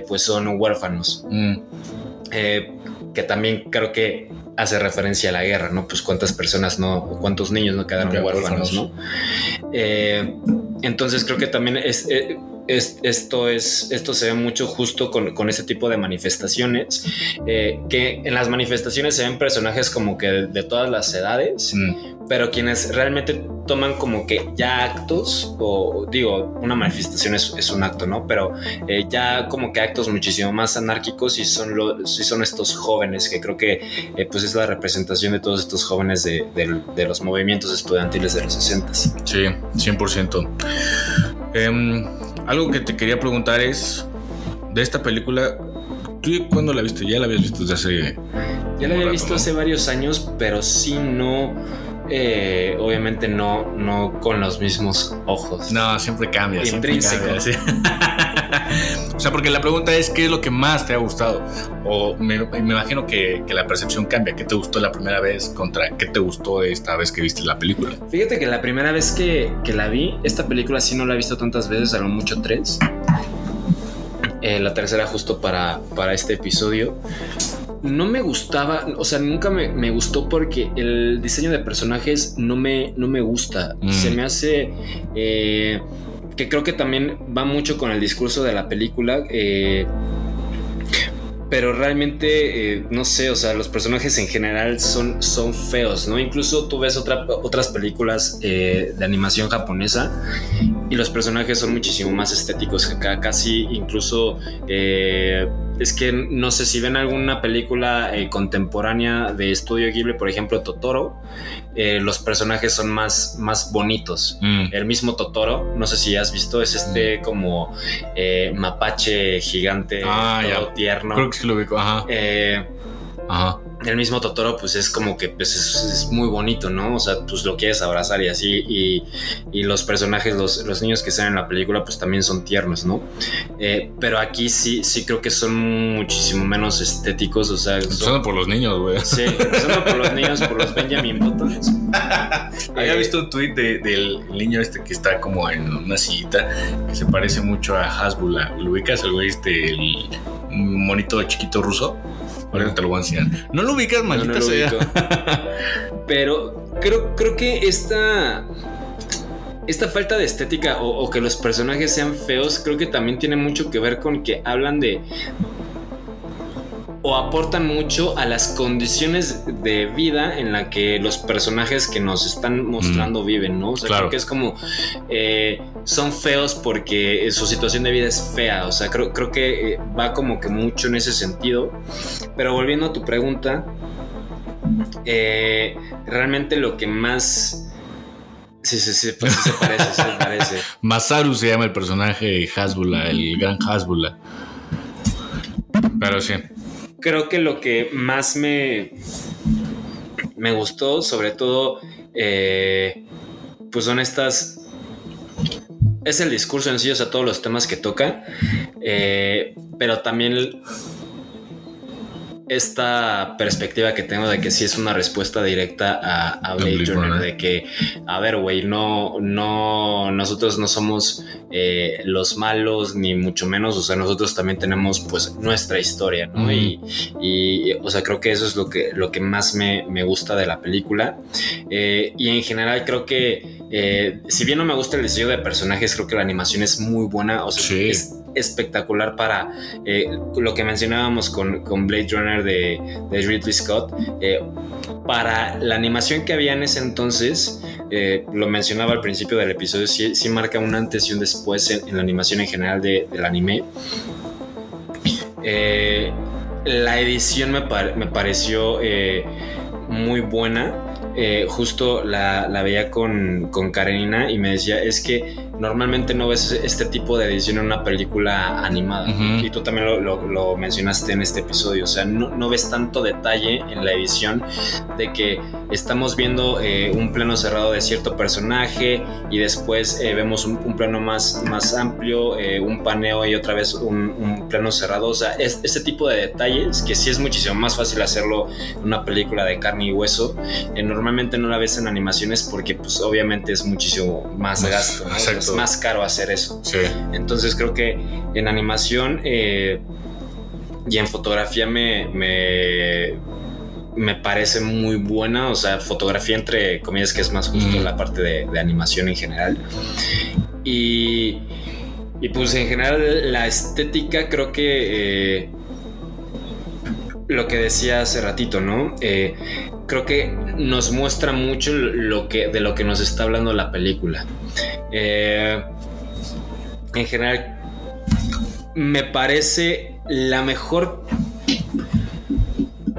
pues son huérfanos Mm. Que también creo que hace referencia a la guerra, ¿no? Pues cuántas personas no, cuántos niños no quedaron huérfanos. ¿no? Eh, entonces creo que también es, eh, es- esto es esto se ve mucho justo con, con este tipo de manifestaciones eh, que en las manifestaciones se ven personajes como que de, de todas las edades Mm. pero quienes realmente toman como que ya actos, o digo, una manifestación es, es un acto, ¿no? Pero eh, ya como que actos muchísimo más anárquicos y son, lo, sí son estos jóvenes, que creo que eh, pues es la representación de todos estos jóvenes de, los movimientos estudiantiles de los 60. Sí, 100%. Em, algo que te quería preguntar es, de esta película, ¿tú cuándo la viste? Ya la habías visto desde hace... Ya la había rato, visto ¿no? hace varios años, pero sí no, eh, obviamente no, no con los mismos ojos. No, siempre cambia. siempre Intrínseco. cambia, sí. o sea, porque la pregunta es, ¿qué es lo que más te ha gustado? O me, me imagino que, que la percepción cambia. ¿Qué te gustó la primera vez contra qué te gustó esta vez que viste la película? Fíjate que la primera vez que, que la vi, esta película sí no la he visto tantas veces, a lo mucho tres. Eh, la tercera justo para, para este episodio. No me gustaba, o sea, nunca me, me gustó porque el diseño de personajes no me, no me gusta. Mm. Se me hace... eh, que creo que también va mucho con el discurso de la película. eh, pero realmente, eh, no sé, o sea, los personajes en general son, son feos, ¿no? Incluso tú ves otra- otras películas eh, de animación japonesa y los personajes son muchísimo más estéticos que acá, casi incluso... eh, es que no sé si ven alguna película eh, contemporánea de estudio Ghibli, por ejemplo Totoro, eh, los personajes son más, más bonitos. Mm. El mismo Totoro, no sé si has visto, es este como eh, mapache gigante, Ah, todo ya. tierno. Creo que sí lo ubico. Ajá. Ajá. el mismo Totoro, pues es como que pues, es, es muy bonito, ¿no? O sea, pues lo quieres abrazar y así. Y, y los personajes, los, los niños que están en la película, pues también son tiernos, ¿no? Eh, pero aquí sí, sí creo que son muchísimo menos estéticos, o sea, son- Empezando por los niños, güey. Sí, empezando por los niños, por los Benjamin Buttons. Había Eh, visto un tweet de- del niño este que está como en una sillita que se parece mucho a Hasbula. ¿Lo ubicas? El güey este, el monito chiquito ruso. Ahorita te lo voy a enseñar. ¿No lo ubicas, No, maldita no lo sea? ubico. Pero creo, creo que esta. Esta falta de estética o, o que los personajes sean feos, creo que también tiene mucho que ver con que hablan de. O aportan mucho a las condiciones de vida en la que los personajes que nos están mostrando viven, ¿no? O sea, Claro. creo que es como. eh, son feos porque su situación de vida es fea. O sea, creo, creo que eh, va como que mucho en ese sentido. Pero volviendo a tu pregunta, eh, realmente lo que más. Sí, sí, sí, pues se parece, se parece. Masaru se llama el personaje Hasbula, el gran Hasbula. Pero sí. Creo que lo que más me. Me gustó, sobre todo. eh, pues son estas. Es el discurso en sí, o sea, todos los temas que toca. eh, pero también esta perspectiva que tengo de que sí es una respuesta directa a, a Blade Runner, de que, a ver, güey, no, no, nosotros no somos eh, los malos, ni mucho menos, o sea, nosotros también tenemos pues nuestra historia, ¿no? Y, y, o sea, creo que eso es lo que, lo que más me, me gusta de la película. Eh, y en general creo que, eh, si bien no me gusta el diseño de personajes, creo que la animación es muy buena, o sea, Sí. es espectacular para eh, lo que mencionábamos con, con Blade Runner de, Ridley Scott. eh, para la animación que había en ese entonces, eh, lo mencionaba al principio del episodio, sí, sí marca un antes y un después en, la animación en general de- del anime. La edición me, me pareció muy buena. Justo la, la veía con, con Karenina y me decía, es que normalmente no ves este tipo de edición en una película animada. Ujú. Y tú también lo, lo- lo mencionaste en este episodio. O sea, no, no ves tanto detalle en la edición de que estamos viendo eh, un plano cerrado de cierto personaje y después eh, vemos un, un plano más, más amplio, eh, un paneo y otra vez un, un plano cerrado. O sea, es, ese tipo de detalles que sí es muchísimo más fácil hacerlo en una película de carne y hueso. eh, normalmente no la ves en animaciones porque pues obviamente es muchísimo más Más- gasto, ¿no? Es más caro hacer eso. Sí. Entonces creo que en animación eh, y en fotografía me, me, me parece muy buena. O sea, fotografía entre comillas que es más justo Mm. la parte de, de animación en general. Y, y pues en general la estética creo que... eh, lo que decía hace ratito, ¿no? Eh, creo que nos muestra mucho lo que, de lo que nos está hablando la película. Eh, en general, me parece la mejor.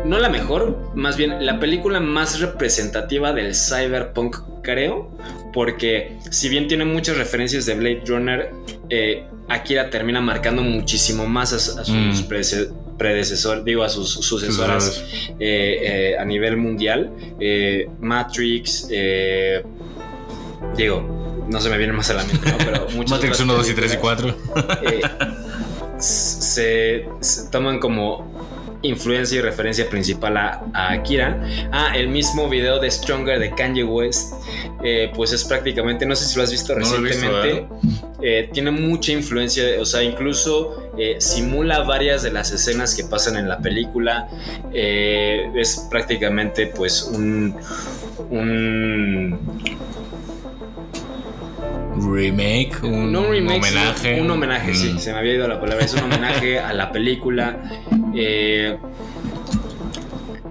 No la mejor, más bien la película más representativa del cyberpunk, creo. Porque si bien tiene muchas referencias de Blade Runner, eh, Akira termina marcando muchísimo más a, a sus Mm. predece- predecesor, digo, a sus sucesoras eh, eh, a nivel mundial. Matrix, digo, no se me viene más a la mente, ¿no? Pero muchas Matrix otras 1, 2 y 3 y películas, 4. eh, se, se toman como influencia y referencia principal a, a Akira. Ah, el mismo video de Stronger de Kanye West, eh, pues es prácticamente, no sé si lo has visto No recientemente, eh, tiene mucha influencia, o sea, incluso eh, simula varias de las escenas que pasan en la película. Es prácticamente pues un... un Remake, un, no un remake, homenaje. Un homenaje, sí, se me había ido la palabra. Es un homenaje a la película. Eh,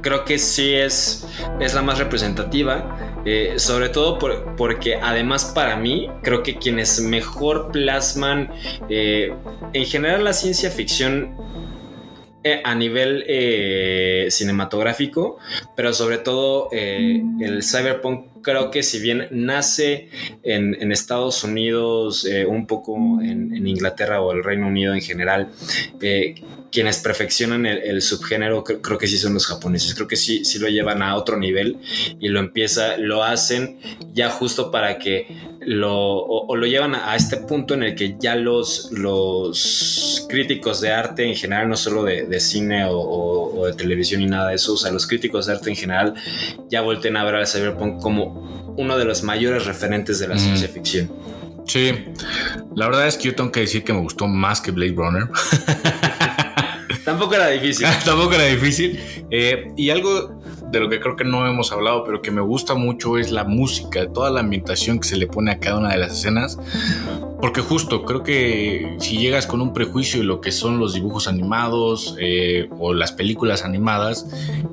creo que sí es, es la más representativa. eh, sobre todo por- porque además para mí creo que quienes mejor plasman eh, en general la ciencia ficción a nivel eh, cinematográfico, pero sobre todo eh, el cyberpunk creo que si bien nace en, Estados Unidos, eh, un poco en, Inglaterra o el Reino Unido en general, eh, quienes perfeccionan el, subgénero creo, que sí son los japoneses, creo que sí, sí lo llevan a otro nivel y lo empieza, lo hacen ya justo para que lo, o, lo llevan a, este punto en el que ya los, los críticos de arte en general, no solo de, cine o, de televisión y nada de eso, o sea, los críticos de arte en general ya volteen a ver al cyberpunk como uno de los mayores referentes de la Mm. ciencia ficción. Sí, la verdad es que yo tengo que decir que me gustó más que Blade Runner. Tampoco era difícil. Tampoco era difícil. Eh, y algo de lo que creo que no hemos hablado, pero que me gusta mucho es la música, toda la ambientación que se le pone a cada una de las escenas. Porque justo creo que si llegas con un prejuicio de lo que son los dibujos animados eh, o las películas animadas,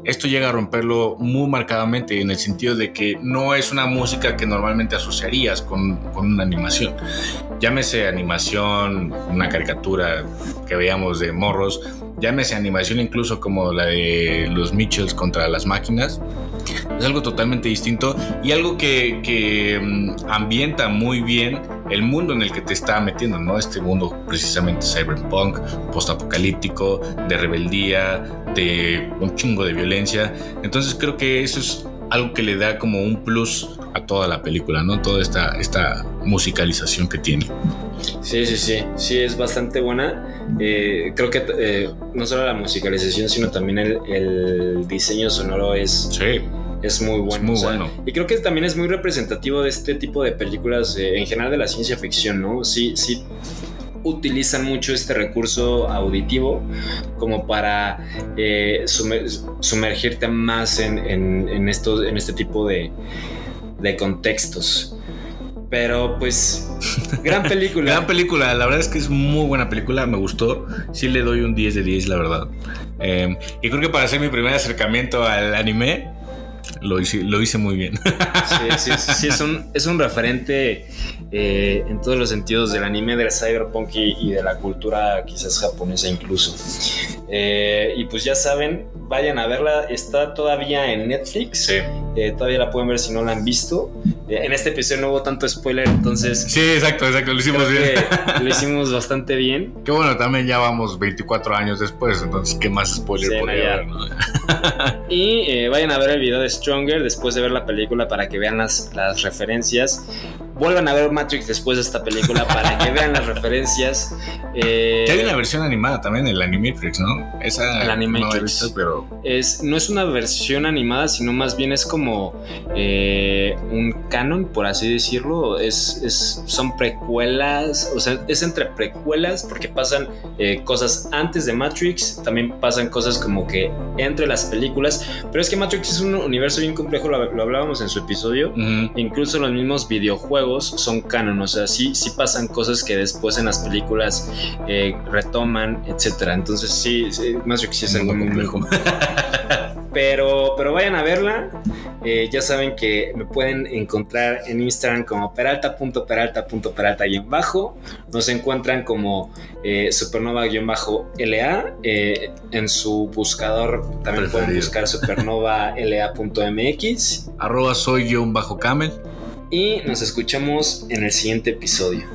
esto llega a romperlo muy marcadamente en el sentido de que no es una música que normalmente asociarías con, con una animación. Llámese animación, una caricatura que veíamos de morros, llámese animación incluso como la de los Mitchells contra las máquinas. Es algo totalmente distinto y algo que, que, mm, ambienta muy bien el mundo en el que te está metiendo, ¿no? Este mundo precisamente cyberpunk, postapocalíptico, de rebeldía, de un chingo de violencia. Entonces creo que eso es algo que le da como un plus a toda la película, ¿no? Toda esta, esta musicalización que tiene. Sí, sí, sí, sí, es bastante buena. Eh, creo que eh, no solo la musicalización, sino también el, el diseño sonoro es, Sí, es muy bueno. muy o sea, bueno. Y creo que también es muy representativo de este tipo de películas, eh, en general de la ciencia ficción, ¿no? Sí, sí utilizan mucho este recurso auditivo como para eh, sumer- sumergirte más en, en, en estos, en este tipo de, de contextos. Pero pues, gran película. Gran película, la verdad es que es muy buena película, me gustó. Sí le doy un 10 de 10, la verdad. Eh, y creo que para hacer mi primer acercamiento al anime, lo hice, lo hice muy bien. Sí, sí, sí, sí, es un, es un referente eh, en todos los sentidos del anime, del cyberpunk y, y de la cultura quizás japonesa incluso. Eh, y pues ya saben, vayan a verla, está todavía en Netflix. Sí. Eh, todavía la pueden ver si no la han visto. En este episodio no hubo tanto spoiler, entonces Sí, exacto, exacto, lo hicimos bien. lo hicimos bastante bien. Que bueno, también ya vamos 24 años después, entonces, ¿qué más spoiler Sí, podría haber? no? Y eh, vayan a ver el video de Stronger después de ver la película para que vean las, las referencias. Vuelvan a ver Matrix después de esta película para que vean las referencias. Eh, Que hay una versión animada también, el Animatrix, ¿no? Esa El no Animatrix. he visto, pero es, no es una versión animada, sino más bien es como eh, un canon, por así decirlo. Es, es- son precuelas, o sea, es entre precuelas porque pasan eh, cosas antes de Matrix, también pasan cosas como que entre las películas. Pero es que Matrix es un universo bien complejo, lo, lo hablábamos en su episodio. ujú. Incluso los mismos videojuegos son canon, o sea, sí, sí pasan cosas que después en las películas eh, retoman, etcétera. Entonces sí, sí, Matrix sí es algo muy complejo. Pero, pero vayan a verla. Eh, ya saben que me pueden encontrar en Instagram como peralta.peralta.peralta y en bajo. Nos encuentran como eh, supernova-la. Eh, en su buscador también pueden buscar supernova.la.mx. Arroba soy Y nos escuchamos en el siguiente episodio.